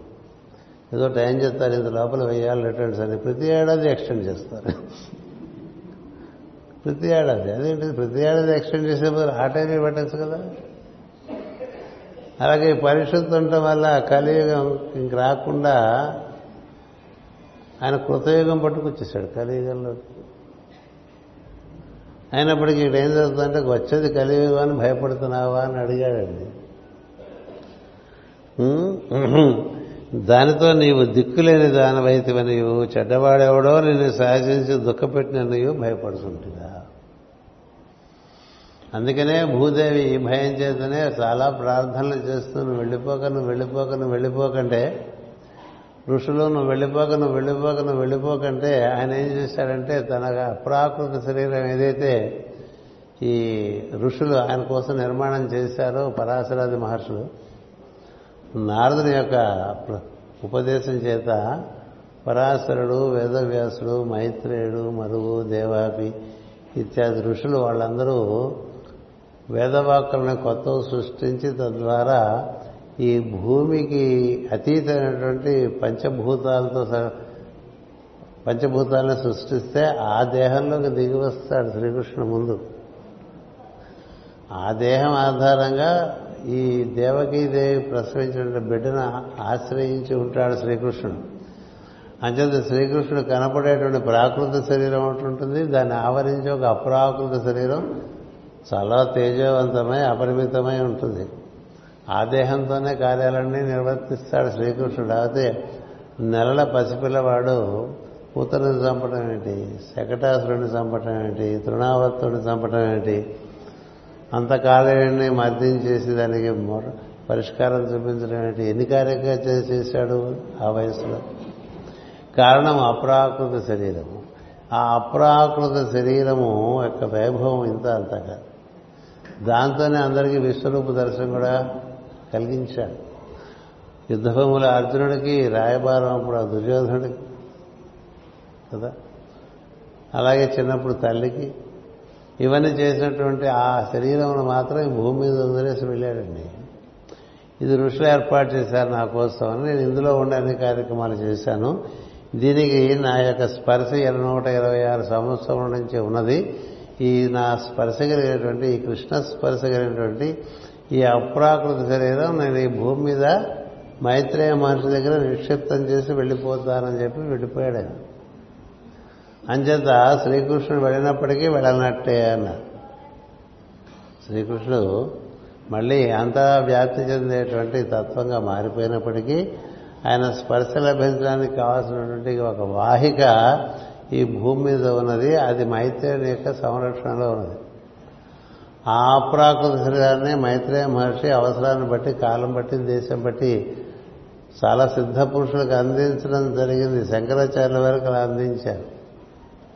ఏదో టైం చెప్తారు ఇంత లోపల వెయ్యాలి రిటర్న్స్ అని. ప్రతి ఏడాది ఎక్స్టెండ్ చేస్తారు. ప్రతి ఏడాది. అదేంటి? ప్రతి ఏడాది ఎక్స్టెండ్ చేసే బదులు ఆ టైం పెట్టచ్చు కదా? అలాగే పరిశుద్ధి ఉండటం వల్ల కలియుగం ఇంక రాకుండా ఆయన కృతయుగం పట్టుకొచ్చేసాడు కలియుగంలోకి. అయినప్పటికీ ఇక్కడ ఏం జరుగుతుందంటే వచ్చేది కలియుగం అని భయపడుతున్నావా? అని అడిగాడండి. దానితో నీవు దిక్కులేని దానివైతివ నీవు చెడ్డవాడెవడో నిన్ను సహజించి దుఃఖపెట్టిన నీవు భయపడుతుంటుగా అందుకనే భూదేవి ఈ భయం చేతనే చాలా ప్రార్థనలు చేస్తూ నువ్వు వెళ్ళిపోక నువ్వు వెళ్ళిపోక నువ్వు వెళ్ళిపోకంటే ఋషులు నువ్వు వెళ్ళిపోక నువ్వు వెళ్ళిపోక నువ్వు వెళ్ళిపోకంటే ఆయన ఏం చేశాడంటే తన అప్రాకృత శరీరం ఏదైతే ఈ ఋషులు ఆయన కోసం నిర్మాణం చేశారో పరాశరాది మహర్షులు నారదుని యొక్క ఉపదేశం చేత పరాశరుడు వేదవ్యాసుడు మైత్రేయుడు మరువు దేవాపి ఇత్యాది ఋషులు వాళ్ళందరూ వేదవాక్కులను కొత్త సృష్టించి తద్వారా ఈ భూమికి అతీతమైనటువంటి పంచభూతాలతో పంచభూతాలను సృష్టిస్తే ఆ దేహంలోకి దిగి వస్తాడు శ్రీకృష్ణ ముందు. ఆ దేహం ఆధారంగా ఈ దేవకీదేవి ప్రసవించిన బిడ్డను ఆశ్రయించి ఉంటాడు శ్రీకృష్ణుడు. అంచేత శ్రీకృష్ణుడు కనపడేటువంటి ప్రాకృత శరీరం ఒకటి ఉంటుంది. దాన్ని ఆవరించి ఒక అప్రాకృత శరీరం చాలా తేజవంతమై అపరిమితమై ఉంటుంది. ఆ దేహంతోనే కార్యాలన్నీ నిర్వర్తిస్తాడు శ్రీకృష్ణుడు. అయితే నెలల పసిపిల్లవాడు కూతురుని చంపడం ఏంటి శకటాసురుని చంపటం ఏంటి తృణావత్తుని చంపటం ఏంటి అంతకాలాన్ని మర్దించేసి దానికి పరిష్కారం చూపించడం ఏంటి ఎన్ని కార్యక్రమాలు చేశాడు ఆ వయసులో? కారణం అప్రాకృత శరీరము. ఆ అప్రాకృత శరీరము యొక్క వైభవం ఇంత అంత కాదు దాంతోనే అందరికీ విశ్వరూప దర్శనం కూడా కలిగించాడు యుద్ధభూముల అర్జునుడికి రాయబారం అప్పుడు ఆ దుర్యోధనుడికి కదా? అలాగే చిన్నప్పుడు తల్లికి. ఇవన్నీ చేసినటువంటి ఆ శరీరమును మాత్రం ఈ భూమి మీద వదిలేసి వెళ్ళాడండి. ఇది ఋషులు ఏర్పాటు చేశారు నా కోసం అని నేను ఇందులో ఉండే అన్ని కార్యక్రమాలు చేశాను. దీనికి నా యొక్క స్పర్శ నూట ఇరవై ఆరు సంవత్సరం నుంచి ఉన్నది. ఈ నా స్పర్శ కలిగినటువంటి ఈ కృష్ణ స్పర్శ కలిగినటువంటి ఈ అప్రాకృత శరీరం నేను ఈ భూమి మీద మైత్రేయ మహర్షి దగ్గర నిక్షిప్తం చేసి వెళ్ళిపోతానని చెప్పి వెళ్ళిపోయాడు ఆయన. అంచేత శ్రీకృష్ణుడు వెళ్ళినప్పటికీ వెళ్ళనట్టే అన్నారు శ్రీకృష్ణుడు మళ్ళీ అంతా వ్యాప్తి చెందేటువంటి తత్వంగా మారిపోయినప్పటికీ ఆయన స్పర్శ లభించడానికి కావాల్సినటువంటి ఒక వాహిక ఈ భూమి మీద ఉన్నది. అది మైత్రేయుని యొక్క సంరక్షణలో ఉన్నది. ఆ అప్రాకృత శరీరాన్ని మైత్రేయ మహర్షి అవసరాన్ని బట్టి కాలం బట్టి దేశం బట్టి చాలా సిద్ధ పురుషులకు అందించడం జరిగింది. శంకరాచార్యుల వరకు అలా అందించారు.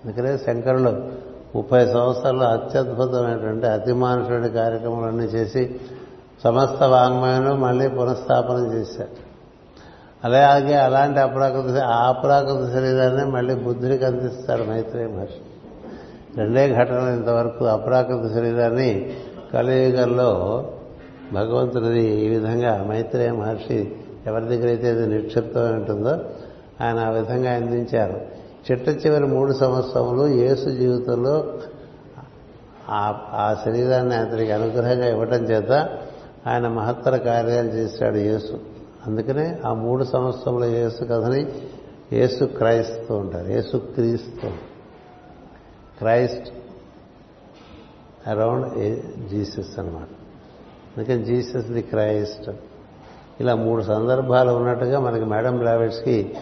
అందుకనే శంకరులు ముప్పై సంవత్సరాలు అత్యద్భుతమైనటువంటి అతిమానుషుడి కార్యక్రమాలన్నీ చేసి సమస్త వాంగ్మయంలో మళ్ళీ పునఃస్థాపన చేశారు. అలాగే అలాంటి అప్రాకృత ఆ అప్రాకృత శరీరాన్ని మళ్ళీ బుద్ధుడికి అందిస్తారు మైత్రేయ మహర్షి. రెండే ఘటనలు ఇంతవరకు అప్రాకృత శరీరాన్ని కలియుగంలో భగవంతుడిది ఈ విధంగా మైత్రేయ మహర్షి ఎవరి దగ్గర అయితే ఇది నిక్షిప్తమై ఉంటుందో ఆయన ఆ విధంగా అందించారు. చిట్ట చివరి మూడు సంవత్సరములు యేసు జీవితంలో ఆ- ఆ శరీరాన్ని అతనికి అనుగ్రహంగా ఇవ్వటం చేత ఆయన మహత్తర కార్యాలు చేశాడు యేసు. అందుకనే ఆ మూడు సంవత్సరముల యేసు కథని యేసు క్రైస్తూ ఉంటారు యేసు క్రీస్తు. క్రైస్ట్ అరౌండ్ జీసస్ అన్నమాట. అందుకని జీసస్ ది క్రైస్ట్. ఇలా మూడు సందర్భాలు ఉన్నట్టుగా మనకి మేడం బ్లావెట్స్కి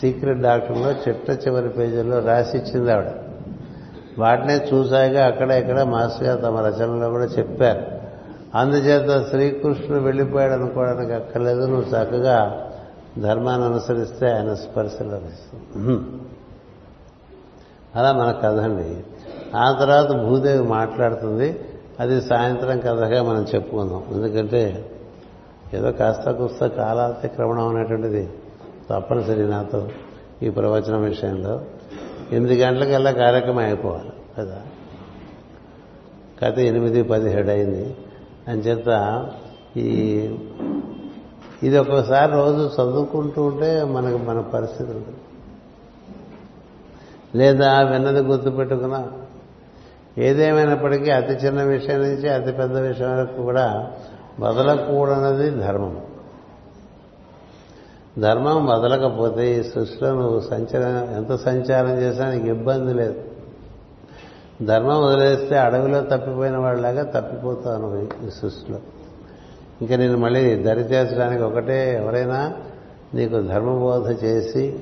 సీక్రెట్ డాక్టర్లో చిట్ట చివరి పేజీల్లో రాసి ఇచ్చింది ఆవిడ. వాటినే చూసాగా అక్కడ ఇక్కడ మాస్టర్ గారు తమ రచనలో కూడా చెప్పారు. అందుచేత శ్రీకృష్ణుడు వెళ్ళిపోయాడు అనుకోవడానికి అక్కర్లేదు నువ్వు చక్కగా ధర్మాన్ని అనుసరిస్తే ఆయన స్పర్శలు లభిస్తుంది అలా మన కథ అండి. ఆ తర్వాత భూదేవి మాట్లాడుతుంది. అది సాయంత్రం కథగా మనం చెప్పుకుందాం. ఎందుకంటే ఏదో కాస్త కుస్త కాలాతిక్రమణం అనేటువంటిది తప్పనిసరి నాతో ఈ ప్రవచనం విషయంలో. ఎనిమిది గంటలకల్లా కార్యక్రమం అయిపోవాలి. కదా? కథ ఎనిమిది పదిహేడు అయింది. అని చేత ఈ ఇది ఒక్కోసారి రోజు చదువుకుంటూ ఉంటే మనకు మన పరిస్థితి ఉంటుంది. లేదా విన్నది గుర్తుపెట్టుకున్నా ఏదేమైనప్పటికీ అతి చిన్న విషయం నుంచి అతి పెద్ద విషయం వరకు కూడా వదలకూడనది ధర్మం. ధర్మం వదలకపోతే ఈ సృష్టిలో నువ్వు సంచలనం ఎంత సంచారం చేసినా నీకు ఇబ్బంది లేదు. ధర్మం వదిలేస్తే అడవిలో తప్పిపోయిన వాళ్ళలాగా తప్పిపోతాను ఈ సృష్టిలో. ఇంకా నేను మళ్ళీ దరి చేర్చడానికి ఒకటే ఎవరైనా నీకు ధర్మబోధ చేసి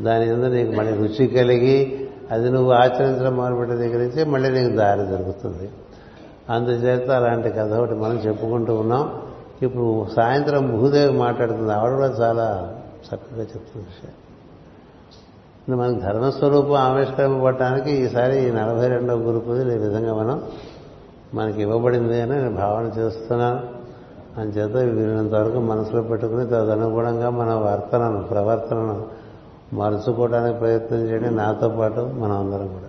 దాని మీద నీకు మళ్ళీ రుచి కలిగి అది నువ్వు ఆచరించడం మొదలుపెట్టే దగ్గర నుంచి మళ్ళీ నీకు దారి దొరుకుతుంది అందుచేత అలాంటి కథ ఒకటి మనం చెప్పుకుంటూ ఉన్నాం. ఇప్పుడు సాయంత్రం భూదేవి మాట్లాడుతుంది. ఆవిడ కూడా చాలా చక్కగా చెప్తుంది విషయం. ఇది మనకు ధర్మస్వరూపం ఆవిష్కరింపబడటానికి ఈసారి ఈ నలభై రెండవ గురుపు ఈ విధంగా మనం మనకి ఇవ్వబడింది అని నేను భావన చేస్తున్నాను. అంచేత వీరినంత వరకు మనసులో పెట్టుకుని తదనుగుణంగా మన వర్తనను ప్రవర్తనను మరచుకోవడానికి ప్రయత్నం చేయండి. నాతో పాటు మనం అందరం కూడా.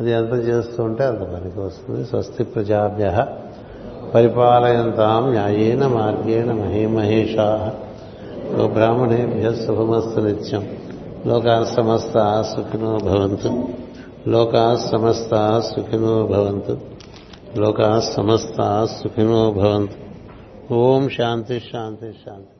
అది ఎంత చేస్తూ ఉంటే అంత పనికి వస్తుంది. స్వస్తి ప్రజాభ్య పరిపాలయంతాం న్యాయేన మార్గేణ మహిమహేషా. బ్రాహ్మణేభ్య శుభమస్తు నిత్యం. లోకా సమస్త సుఖినో భవంతు. లోకా సమస్త సుఖినో భవంతు. లోకా సమస్త సుఖినో భవంతు. ఓం శాంతి శాంతి శాంతి.